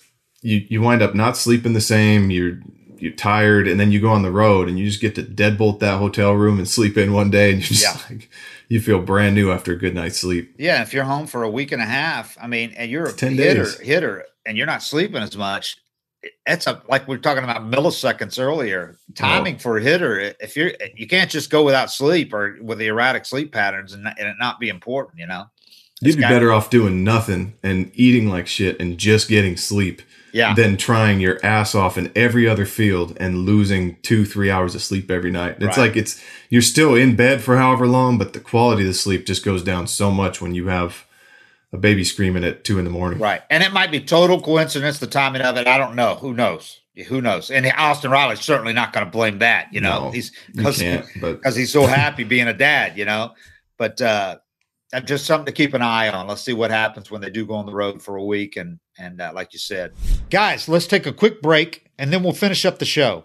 you you wind up not sleeping the same. You're you're tired, and then you go on the road, and you just get to deadbolt that hotel room and sleep in one day, and you just Yeah. like you feel brand new after a good night's sleep. yeah. If you're home for a week and a half, I mean, and you're a 10 hitter, days. hitter, and you're not sleeping as much. That's a like we are talking about milliseconds earlier. Timing for a hitter, if you're you can't just go without sleep or with the erratic sleep patterns and, not, and it not be important. You know. You'd be better off doing nothing and eating like shit and just getting sleep. Yeah. than trying your ass off in every other field and losing two, three hours of sleep every night. It's Right. like it's you're still in bed for however long, but the quality of the sleep just goes down so much when you have a baby screaming at two in the morning. Right. And it might be total coincidence, the timing of it. I don't know. Who knows? Who knows? And Austin Riley's certainly not going to blame that, you know. No, he's because he's so happy being a dad, you know. But uh that's just something to keep an eye on. Let's see what happens when they do go on the road for a week and and uh, like you said. Guys, let's take a quick break and then we'll finish up the show.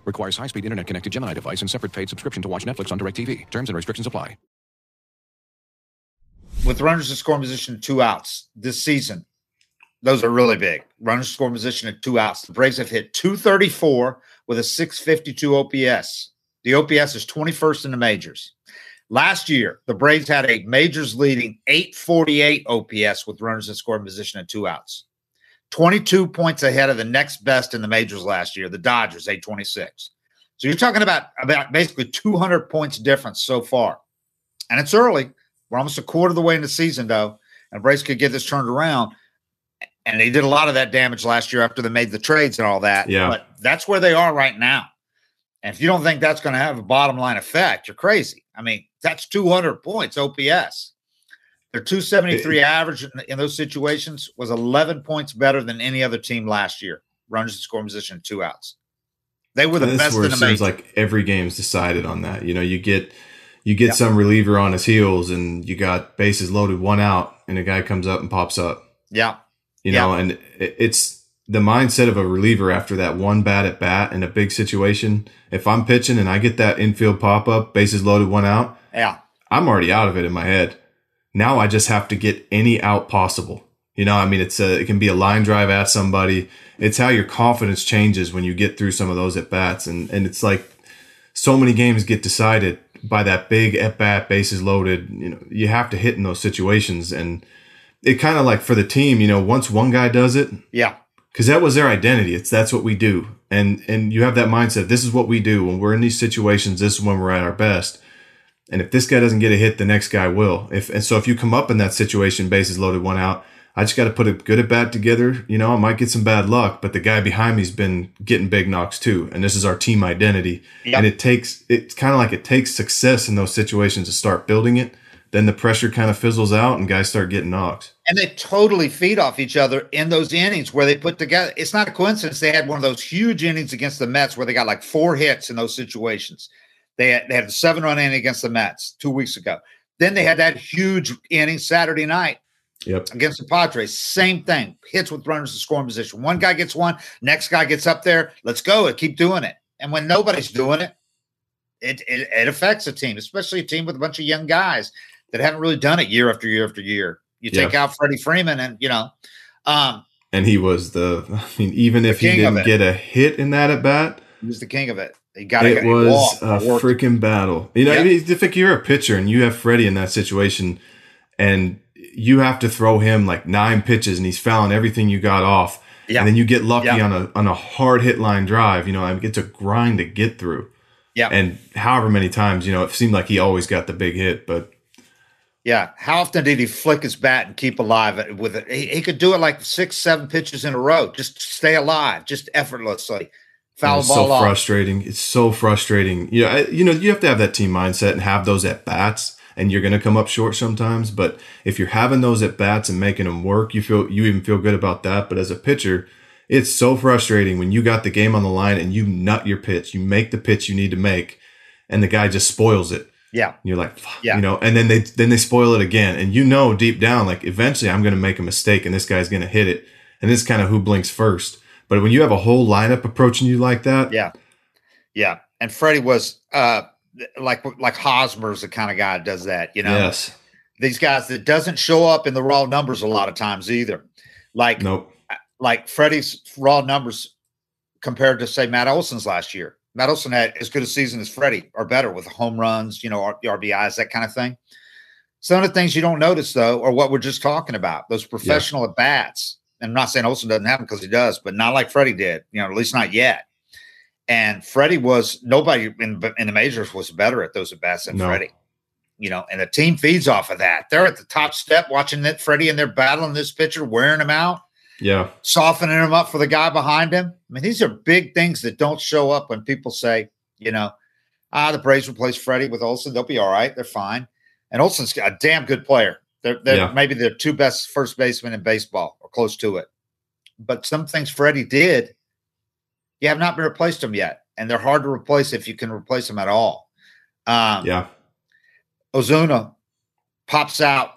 Requires high-speed internet-connected Gemini device and separate paid subscription to watch Netflix on DirecTV. Terms and restrictions apply. With runners in scoring position two outs this season, those are really big. Runners in scoring position and two outs. The Braves have hit 234 with a 652 OPS. The OPS is 21st in the majors. Last year, the Braves had a majors leading 848 OPS with runners in scoring position and two outs. 22 points ahead of the next best in the majors last year, the Dodgers, 826. So you're talking about, about basically 200 points difference so far. And it's early. We're almost a quarter of the way in the season, though, and Braves could get this turned around. And they did a lot of that damage last year after they made the trades and all that. Yeah. But that's where they are right now. And if you don't think that's going to have a bottom line effect, you're crazy. I mean, that's 200 points OPS. Their 273 average in, in those situations was 11 points better than any other team last year. Runners in scoring position, two outs. They were the this best where in it the seems like every game's decided on that. You know, you get you get Yeah. some reliever on his heels, and you got bases loaded, one out, and a guy comes up and pops up. yeah. You Yeah. know, and it, it's the mindset of a reliever after that one bat at bat in a big situation. If I'm pitching and I get that infield pop up, bases loaded, one out, Yeah. I'm already out of it in my head. Now I just have to get any out possible. You know, I mean, it's a, it can be a line drive at somebody. It's how your confidence changes when you get through some of those at bats. And, and it's like so many games get decided by that big at bat, bases loaded. You know, you have to hit in those situations, and it kind of like for the team. You know, once one guy does it, Yeah. because that was their identity. It's that's what we do, and and you have that mindset. This is what we do when we're in these situations. This is when we're at our best. And if this guy doesn't get a hit, the next guy will. If and so if you come up in that situation, bases loaded, one out. I just got to put a good at bat together. You know, I might get some bad luck, but the guy behind me's been getting big knocks too, and this is our team identity. Yep. And it takes it's kind of like it takes success in those situations to start building it. Then the pressure kind of fizzles out, and guys start getting knocks. And they totally feed off each other in those innings where they put together. It's not a coincidence they had one of those huge innings against the Mets where they got like four hits in those situations. They had, they had a seven run inning against the Mets two weeks ago. Then they had that huge inning Saturday night Yep. against the Padres. Same thing. Hits with runners in scoring position. One guy gets one, next guy gets up there. Let's go. Keep doing it. And when nobody's doing it, it, it, it affects a team, especially a team with a bunch of young guys that haven't really done it year after year after year. You take Yeah. out Freddie Freeman, and you know, um, And he was the. I mean, even if he didn't get a hit in that at bat, he was the king of it. He got it was a freaking battle. You know, Yeah. I mean, if you're a pitcher and you have Freddie in that situation, and you have to throw him like nine pitches, and he's fouling everything you got off, Yeah. and then you get lucky Yeah. on a on a hard hit line drive. You know, I mean, it's a grind to get through. Yeah. And however many times, you know, it seemed like he always got the big hit, but Yeah. How often did he flick his bat and keep alive with it? He, he could do it like six, seven pitches in a row. Just stay alive, just effortlessly. Foul it's ball so off. frustrating. It's so frustrating. You know, I, you know, you have to have that team mindset and have those at bats, and you're going to come up short sometimes. But if you're having those at bats and making them work, you feel you even feel good about that. But as a pitcher, it's so frustrating when you got the game on the line and you nut your pitch, you make the pitch you need to make, and the guy just spoils it. Yeah. You're like, Fuck, Yeah. you know, and then they then they spoil it again, and you know deep down, like eventually I'm going to make a mistake, and this guy's going to hit it, and this is kind of who blinks first. But when you have a whole lineup approaching you like that, Yeah. Yeah. And Freddie was uh like like Hosmer's the kind of guy that does that, you know. yes, These guys that doesn't show up in the raw numbers a lot of times either. Like nope, like Freddie's raw numbers compared to say Matt Olson's last year. Matt Olson had as good a season as Freddie or better with home runs, you know, R- RBIs, that kind of thing. Some of the things you don't notice though are what we're just talking about. Those professional at bats. And I'm not saying Olson doesn't have them because he does, but not like Freddie did, you know, at least not yet. And Freddie was nobody in, in the majors was better at those at bats than No. Freddie. You know, and the team feeds off of that. They're at the top step watching that Freddie and they're battling this pitcher, wearing him out yeah, softening him up for the guy behind him. I mean, these are big things that don't show up when people say, you know, ah, the Braves replace Freddie with Olson. They'll be all right. They're fine. And Olson's a damn good player. They're, they're Yeah. maybe the two best first basemen in baseball or close to it. But some things Freddie did, you have not been replaced them yet. And they're hard to replace if you can replace them at all. Um, yeah, Ozuna pops out.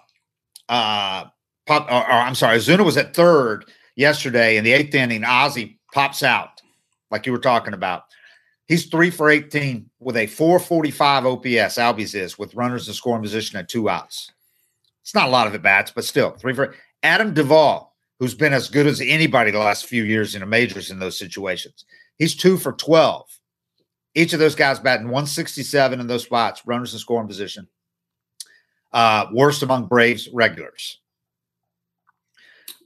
Uh, pop, or, or, I'm sorry, Ozuna was at third yesterday in the eighth inning. Ozzy pops out, like you were talking about. He's three for 18 with a 445 OPS. Albies is with runners in scoring position at two outs. It's not a lot of at bats, but still three for Adam Duvall, who's been as good as anybody the last few years in the majors in those situations. He's two for 12. Each of those guys batting 167 in those spots, runners in scoring position. Uh, worst among Braves regulars.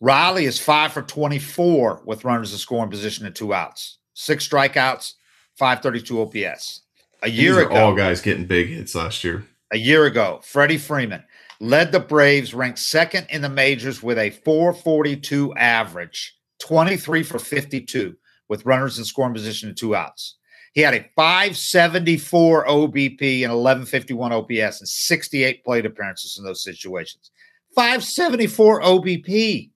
Riley is five for 24 with runners in scoring position at two outs, six strikeouts, 532 OPS. A year ago, all guys getting big hits last year. a year ago, Freddie Freeman led the Braves, ranked second in the majors with a 442 average, 23 for 52 with runners in scoring position and two outs. He had a 574 OBP and 1151 OPS and 68 plate appearances in those situations. 574 OBP.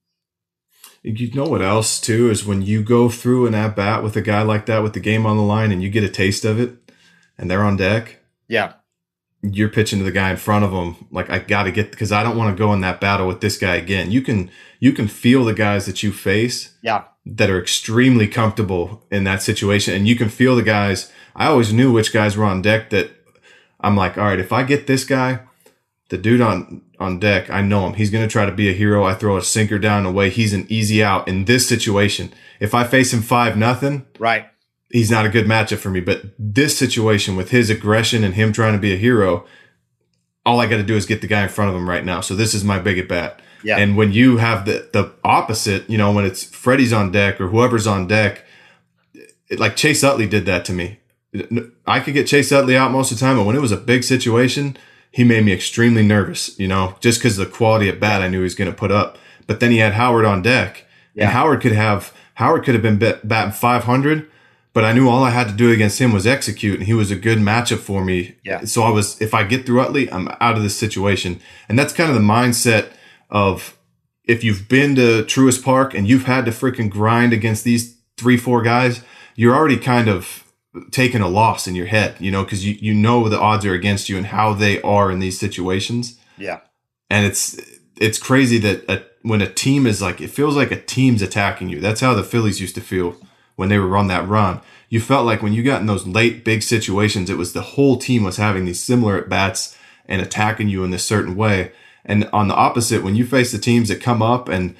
You know what else too is when you go through an at bat with a guy like that with the game on the line and you get a taste of it, and they're on deck. Yeah. You're pitching to the guy in front of them. Like I got to get because I don't want to go in that battle with this guy again. You can you can feel the guys that you face Yeah. that are extremely comfortable in that situation. And you can feel the guys. I always knew which guys were on deck that I'm like, all right, if I get this guy, the dude on, on deck, I know him. He's going to try to be a hero. I throw a sinker down away. He's an easy out in this situation. If I face him five nothing, Right. He's not a good matchup for me. But this situation with his aggression and him trying to be a hero, all I got to do is get the guy in front of him right now. So this is my big at bat. Yeah. And when you have the the opposite, you know, when it's Freddie's on deck or whoever's on deck, it, like Chase Utley did that to me. I could get Chase Utley out most of the time, but when it was a big situation, he made me extremely nervous. You know, just because the quality at bat I knew he was going to put up. But then he had Howard on deck, Yeah. and Howard could have Howard could have been bat, batting 500, but I knew all I had to do against him was execute, and he was a good matchup for me. Yeah. So I was, if I get through Utley, I'm out of this situation, and that's kind of the mindset of if you've been to Truist Park and you've had to freaking grind against these three, four guys, you're already kind of taking a loss in your head, you know, because you, you know the odds are against you and how they are in these situations. Yeah. And it's it's crazy that a, when a team is like, it feels like a team's attacking you. That's how the Phillies used to feel when they were on that run. You felt like when you got in those late big situations, it was the whole team was having these similar at bats and attacking you in this certain way. And on the opposite, when you face the teams that come up and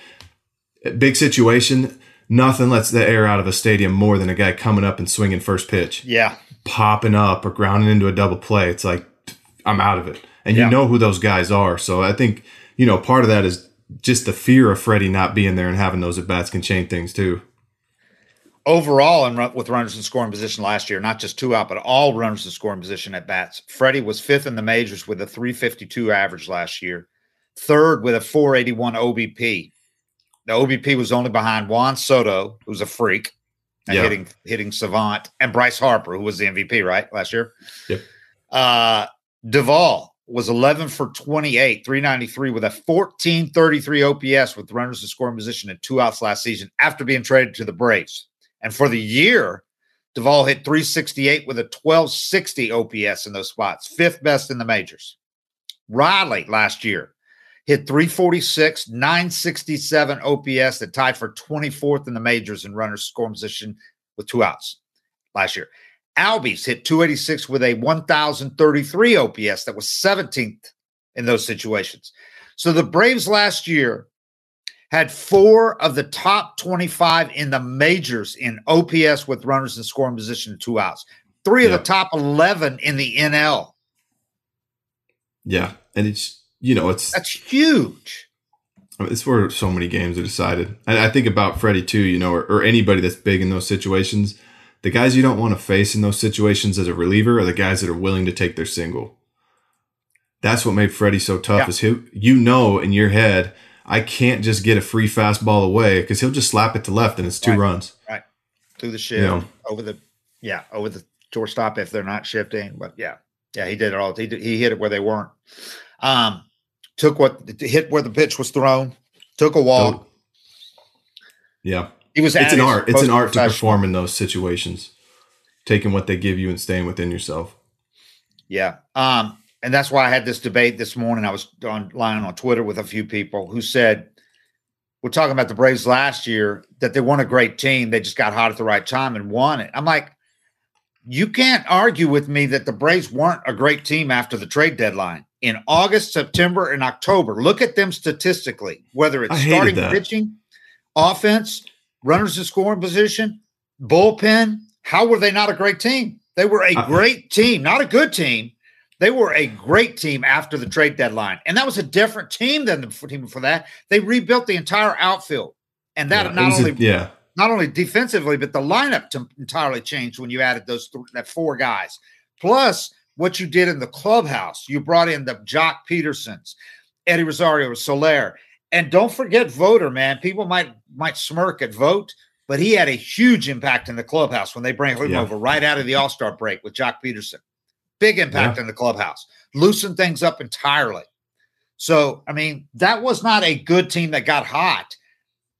big situation, nothing lets the air out of a stadium more than a guy coming up and swinging first pitch, Yeah. popping up or grounding into a double play. It's like, I'm out of it. And Yeah. you know who those guys are. So I think, you know, part of that is just the fear of Freddie not being there and having those at bats can change things too. Overall, in run, with runners in scoring position last year, not just two out, but all runners in scoring position at bats. Freddie was fifth in the majors with a 352 average last year, third with a 481 OBP. The OBP was only behind Juan Soto, who's a freak, and Yeah. hitting hitting savant, and Bryce Harper, who was the MVP right last year. Yep. Uh, Duvall was 11 for 28, 393 with a 1433 OPS with runners in scoring position and two outs last season after being traded to the Braves. And for the year, Duvall hit 368 with a 1260 OPS in those spots, fifth best in the majors. Riley last year hit 346, 967 OPS that tied for 24th in the majors in runners scoring position with two outs last year. Albies hit 286 with a 1033 OPS that was 17th in those situations. So the Braves last year had four of the top 25 in the majors in OPS with runners in scoring position two outs. Three of the top 11 in the NL. Yeah. And it's, you know, it's, That's huge. I mean, it's where so many games are decided. And I think about Freddie too, you know, or, or anybody that's big in those situations. The guys you don't want to face in those situations as a reliever are the guys that are willing to take their single. That's what made Freddie so tough. Yeah. Is he, you know, in your head, I can't just get a free fastball away because he'll just slap it to left and it's two Right. runs. Right. Through the shift, Yeah. over the, yeah, over the shortstop if they're not shifting. But yeah, yeah, he did it all. He, did, he hit it where they weren't. Um, took what, hit where the pitch was thrown, took a walk. Don't- Yeah, He was it's an art. It's an art to perform in those situations, taking what they give you and staying within yourself. Yeah. Um, and that's why I had this debate this morning. I was online on Twitter with a few people who said, we're talking about the Braves last year, that they weren't a great team. They just got hot at the right time and won it. I'm like, you can't argue with me that the Braves weren't a great team after the trade deadline. In August, September, and October, look at them statistically, whether it's starting that. pitching, offense, runners in scoring position, bullpen. How were they not a great team? They were a I- great team, not a good team. They were a great team after the trade deadline, and that was a different team than the team for that. They rebuilt the entire outfield, and that Yeah, not was a- only yeah, not only defensively, but the lineup to entirely changed when you added those th- that four guys. Plus, what you did in the clubhouse, you brought in the Joc Pedersons, Eddie Rosario, Soler, and don't forget Voter. Man, people might might smirk at Vogt, but he had a huge impact in the clubhouse when they bring him Yeah. over right out of the All Star break with Joc Pederson. Big impact in the clubhouse, loosened things up entirely. So, I mean, that was not a good team that got hot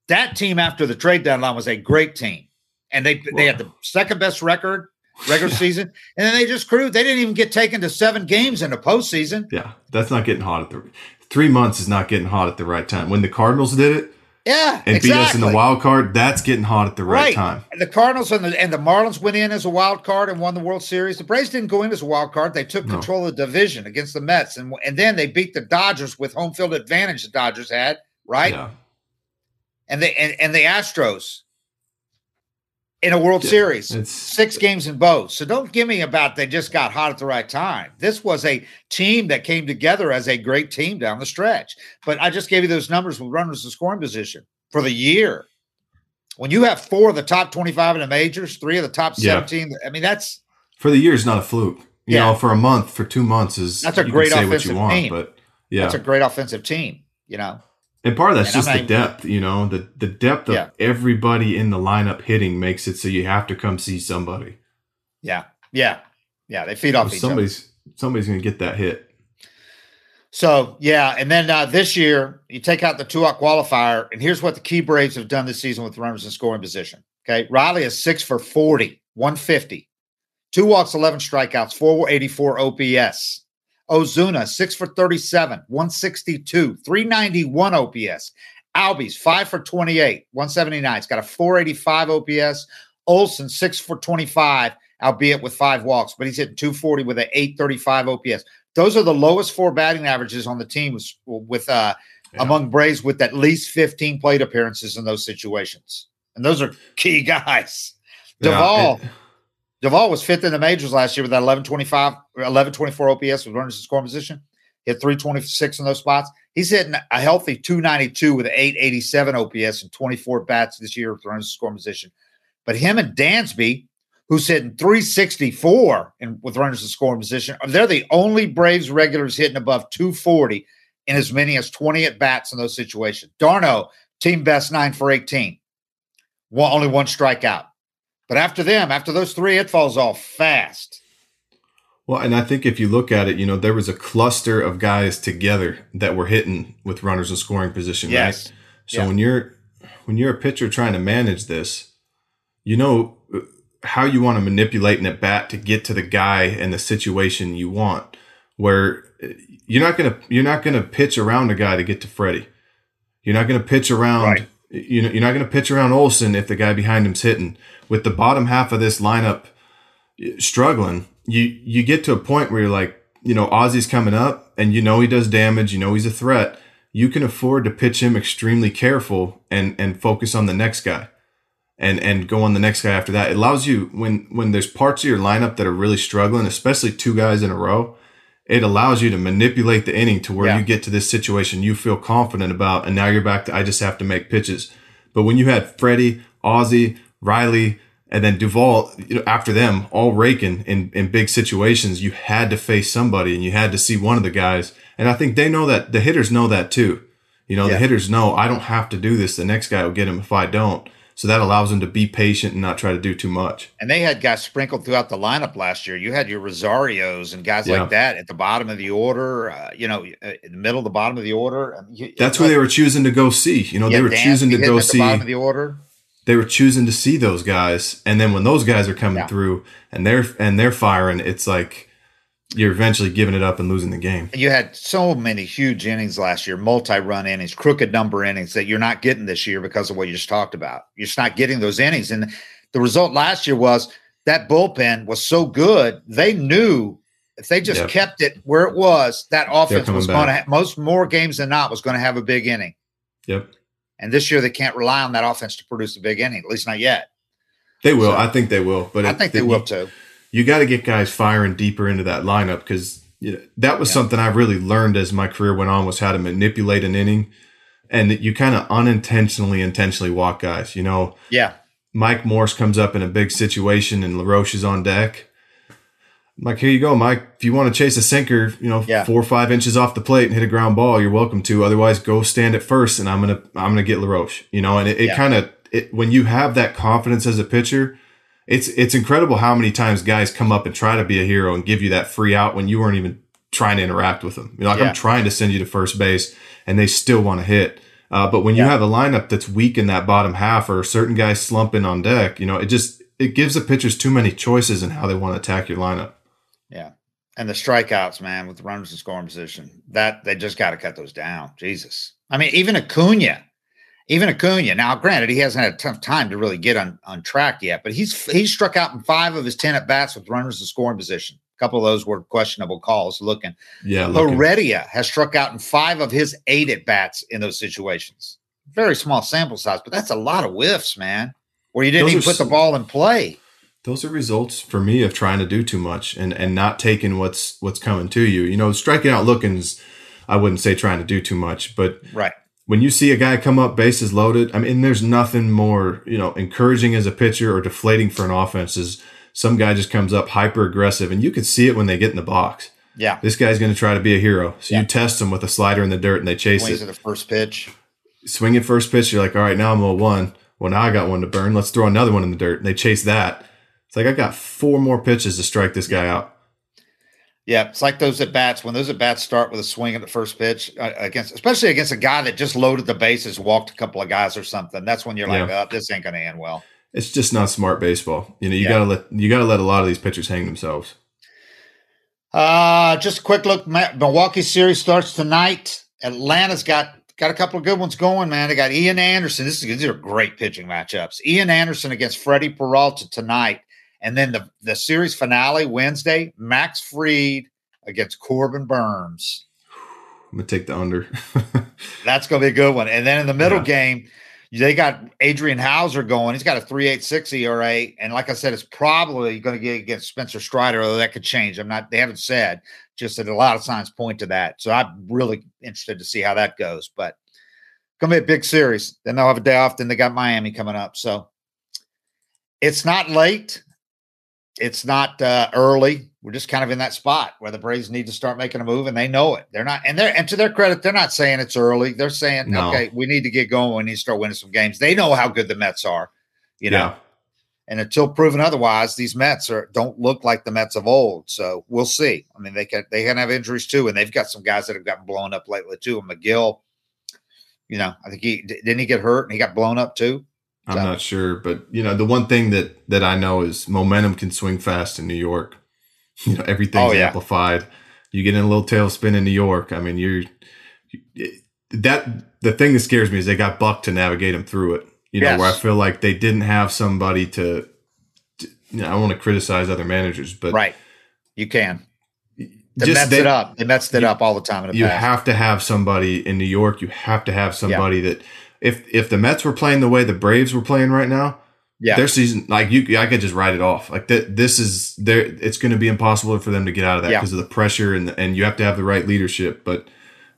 that team after the trade deadline was a great team, and they they had the second best record regular season, and then they just crewed. They didn't even get taken to seven games in the postseason. yeah. That's not getting hot at the three months is not getting hot at the right time. When the Cardinals did it Yeah, and exactly. beat us in the wild card, that's getting hot at the right, right time. And the Cardinals and the and the Marlins went in as a wild card and won the World Series. The Braves didn't go in as a wild card; they took No. control of the division against the Mets, and and then they beat the Dodgers with home field advantage. The Dodgers had right. Yeah, and the and, and the Astros. In a World Yeah, Series, it's- six games in both. So don't give me about they just got hot at the right time. This was a team that came together as a great team down the stretch. But I just gave you those numbers with runners in scoring position for the year. When you have four of the top 25 in the majors, three of the top Yeah. 17, I mean, that's For the year is not a fluke. You Yeah. know, for a month, for two months is That's a great offensive you want, team. but yeah. that's a great offensive team, you know. And part of that's And just not the depth, you know, the the depth of Yeah. everybody in the lineup hitting makes it so you have to come see somebody. Yeah. Yeah. Yeah. They feed off each other. Somebody's somebody's gonna get that hit. So yeah, and then uh, this year you take out the two-out qualifier, and here's what the Key Braves have done this season with runners in scoring position. Okay, Riley is six for 40, 150, two walks, 11 strikeouts, 484 OPS. Ozuna six for 37, 162, 391 OPS. Albies five for 28, 179. It's got a 485 OPS. Olson six for 25, albeit with five walks, but he's hitting 240 with an 835 OPS. Those are the lowest four batting averages on the team with, with uh, Yeah. among Braves with at least 15 plate appearances in those situations. And those are key guys. Yeah, it- Duvall was fifth in the majors last year with that 1125, 1124 OPS with runners in scoring position. Hit 326 in those spots. He's hitting a healthy 292 with 887 OPS and 24 bats this year with runners in scoring position. But him and Dansby, who's hitting 364 and with runners in scoring position, they're the only Braves regulars hitting above 240 in as many as 20 at bats in those situations. d'Arnaud, team best nine for 18. One, only one strikeout. But after them, after those three, it falls off fast. Well, and I think if you look at it, you know, there was a cluster of guys together that were hitting with runners in scoring position, Yes. right? So Yeah. when you're when you're a pitcher trying to manage this, you know how you want to manipulate an at bat to get to the guy and the situation you want. Where uh, you're not gonna you're not gonna pitch around a guy to get to Freddie. You're not gonna pitch around Right. You know you're not gonna pitch around Olson if the guy behind him's hitting. With the bottom half of this lineup eh, struggling, you you get to a point where you're like, you know, Ozzy's coming up and you know he does damage, you know he's a threat. You can afford to pitch him extremely careful and and focus on the next guy. And and go on the next guy after that. It allows you when when there's parts of your lineup that are really struggling, especially two guys in a row, it allows you to manipulate the inning to where Yeah. you get to this situation you feel confident about and now you're back to I just have to make pitches. But when you had Freddie, Ozzy, Riley, and then Duvall, you know, after them, all raking in, in big situations, you had to face somebody and you had to see one of the guys. And I think they know that the hitters know that too. You know, Yeah. the hitters know I don't have to do this. The next guy will get him if I don't. So that allows them to be patient and not try to do too much. And they had guys sprinkled throughout the lineup last year. You had your Rosarios and guys Yeah. like that at the bottom of the order, uh, you know, uh, in the middle of the bottom of the order. You- That's who they were choosing to go see. You know, Yeah, they were choosing to go see. bottom of the order. they were choosing to see those guys and then when those guys are coming Yeah. through and they're and they're firing it's like you're eventually giving it up and losing the game You had so many huge innings last year, multi-run innings, crooked number innings that you're not getting this year because of what you just talked about. You're just not getting those innings. And the result last year was that bullpen was so good, they knew if they just Yep. kept it where it was, that offense was going to have most more games than not was going to have a big inning. yep And this year they can't rely on that offense to produce a big inning, at least not yet. they will So- i think they will but I think they you- will too. You got to get guys firing deeper into that lineup because you know, that was something i really learned as my career went on was how to manipulate an inning and that you kind of unintentionally intentionally walk guys you know Yeah. Mike Morse comes up in a big situation and LaRoche is on deck. I'm like, here you go, Mike. If you want to chase a sinker, you know, Yeah. four or five inches off the plate and hit a ground ball, you're welcome to. Otherwise, go stand at first, and I'm gonna I'm gonna get LaRoche. You know, and it, it Yeah. kind of it, when you have that confidence as a pitcher, it's it's incredible how many times guys come up and try to be a hero and give you that free out when you weren't even trying to interact with them. You know, like Yeah. I'm trying to send you to first base, and they still want to hit. Uh, but when you Yeah. have a lineup that's weak in that bottom half, or certain guys slumping on deck, you know, it just it gives the pitchers too many choices in how they want to attack your lineup. Yeah. And the strikeouts, man, with the runners in scoring position, that they just got to cut those down. Jesus. I mean, even Acuna, even Acuna. Now, granted, he hasn't had a tough time to really get on, on track yet, but he's he's struck out in five of his 10 at bats with runners in scoring position. A couple of those were questionable calls looking. Yeah, looking- Heredia has struck out in five of his eight at bats in those situations. Very small sample size, but that's a lot of whiffs, man. where you didn't Those even put the ball in play. those are results for me of trying to do too much and and not taking what's what's coming to you. You know, striking out looking's I wouldn't say trying to do too much, but Right. When you see a guy come up bases loaded, I mean, there's nothing more, you know, encouraging as a pitcher or deflating for an offense is some guy just comes up hyper aggressive and you can see it when they get in the box. Yeah. This guy's going to try to be a hero. So Yeah. you test them with a slider in the dirt and they chase Swings it. at the first pitch. Swing at first pitch, you're like, all right, now I'm a 1. Well, now I got one to burn. Let's throw another one in the dirt. And they chase that. It's like I got four more pitches to strike this guy out. Yeah, it's like those at bats. When those at bats start with a swing at the first pitch uh, against, especially against a guy that just loaded the bases, walked a couple of guys or something. That's when you're like, Yeah. oh, this ain't going to end well. It's just not smart baseball. You know, you Yeah. gotta let you gotta let a lot of these pitchers hang themselves. Uh, just a quick look. Milwaukee series starts tonight. Atlanta's got got a couple of good ones going, man. They got Ian Anderson. This is these are great pitching matchups. Ian Anderson against Freddie Peralta tonight, and then the the series finale Wednesday. Max Fried against Corbin Burnes. I'm gonna take the under. That's going to be a good one. And then in the middle Yeah. game, they got Adrian Houser going. He's got a 3.86 ERA, and like I said, it's probably going to get against Spencer Strider, although that could change. I'm not. They haven't said. Just that a lot of signs point to that. So I'm really interested to see how that goes. But to be a big series. Then they'll have a day off. Then they got Miami coming up. So it's not late. It's not uh, early. We're just kind of in that spot where the Braves need to start making a move, and they know it. They're not, and they're and to their credit, they're not saying it's early. They're saying, No. okay, we need to get going. We need to start winning some games. They know how good the Mets are, you know. yeah. And until proven otherwise, these Mets are don't look like the Mets of old. So we'll see. I mean, they can they can have injuries too, and they've got some guys that have gotten blown up lately too. And Megill, you know, I think he didn't he get hurt and he got blown up too. I'm not sure, but you know, the one thing that that I know is momentum can swing fast in New York. You know, everything's Oh, yeah. amplified. You get in a little tailspin in New York. I mean, you're that the thing that scares me is they got Buck to navigate him through it. You know, Yes. where I feel like they didn't have somebody to. to you know, I want to criticize other managers, but right, you can. They just messed they- it up. They messed it you- up all the time in the you past. have to have somebody in New York. You have to have somebody that if if the Mets were playing the way the Braves were playing right now, yeah, their season like you I could just write it off. Like that this is there it's going to be impossible for them to get out of that Yeah. because of the pressure and and you have to have the right leadership. But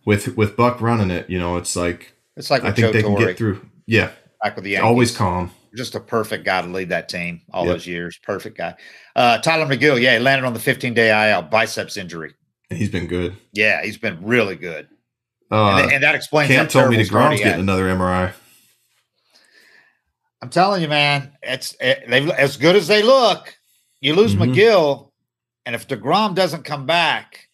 with with Buck running it, you know, it's like it's like I think Joe they can get through. Yeah, back with the Yankees. always calm. just a perfect guy to lead that team all Yep. those years. Perfect guy. Uh, Tylor Megill, yeah, he landed on the 15 day IL biceps injury. And he's been good. Yeah, he's been really good, Uh, and, and that explains. Cam told me terrible the start Grom's getting another MRI. I'm telling you, man, it's it, they as good as they look. You lose Mhm. Megill, and if deGrom doesn't come back,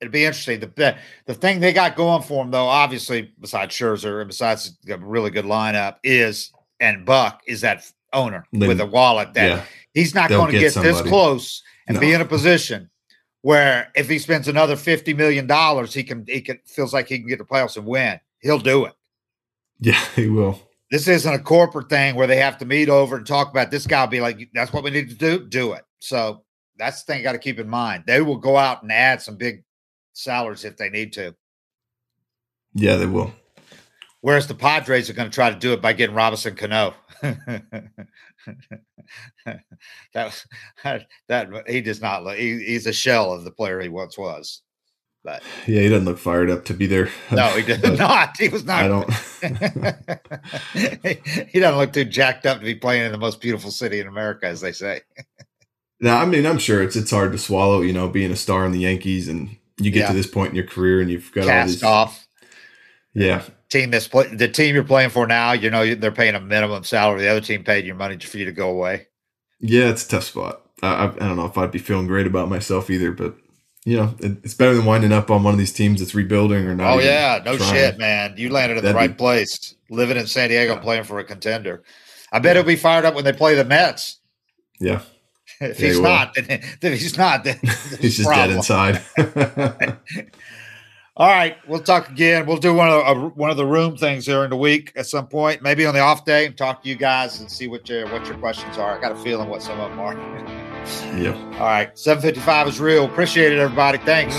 it'd be interesting. The the, thing they got going for him, though, obviously, besides Scherzer and besides a really good lineup, is and Buck is that owner Then- with a wallet that Yeah, he's not they'll going to get get, this close and be in a position where if he spends another fifty million dollars, he can he can feels like he can get the playoffs and win. He'll do it. yeah, he will. This isn't a corporate thing where they have to meet over and talk about this guy. Will be like, that's what we need to do. Do it. So that's the thing you got to keep in mind. They will go out and add some big salaries if they need to. Yeah, they will. Whereas the Padres are going to try to do it by getting Robinson Cano. that that he does not look. He, he's a shell of the player he once was. But Yeah, he doesn't look fired up to be there. no, he did not. He was not. I don't. he doesn't look too jacked up to be playing in the most beautiful city in America, as they say. Now, I mean, I'm sure it's it's hard to swallow, you know, being a star in the Yankees, and you get Yeah. to this point in your career, and you've got all Cast these. off Yeah, team that's play, the team you're playing for now. You know they're paying a minimum salary. The other team paid your money for you to go away. yeah, it's a tough spot. I, I, don't know if I'd be feeling great about myself either, but you know, it, it's better than winding up on one of these teams that's rebuilding or not. oh yeah, no trying. shit, man. You landed in the That'd right be- place. Living in San Diego, playing for a contender. I bet he'll be fired up when they play the Mets. Yeah, If Yeah, he's he not, then, if he's not, then he's just dead inside. All right, we'll talk again. We'll do one of uh, one of the room things during the week at some point, maybe on the off day, and talk to you guys and see what your what your questions are. I got a feeling what some of them are. yeah. All right, seven fifty five is real. Appreciate it, everybody. Thanks.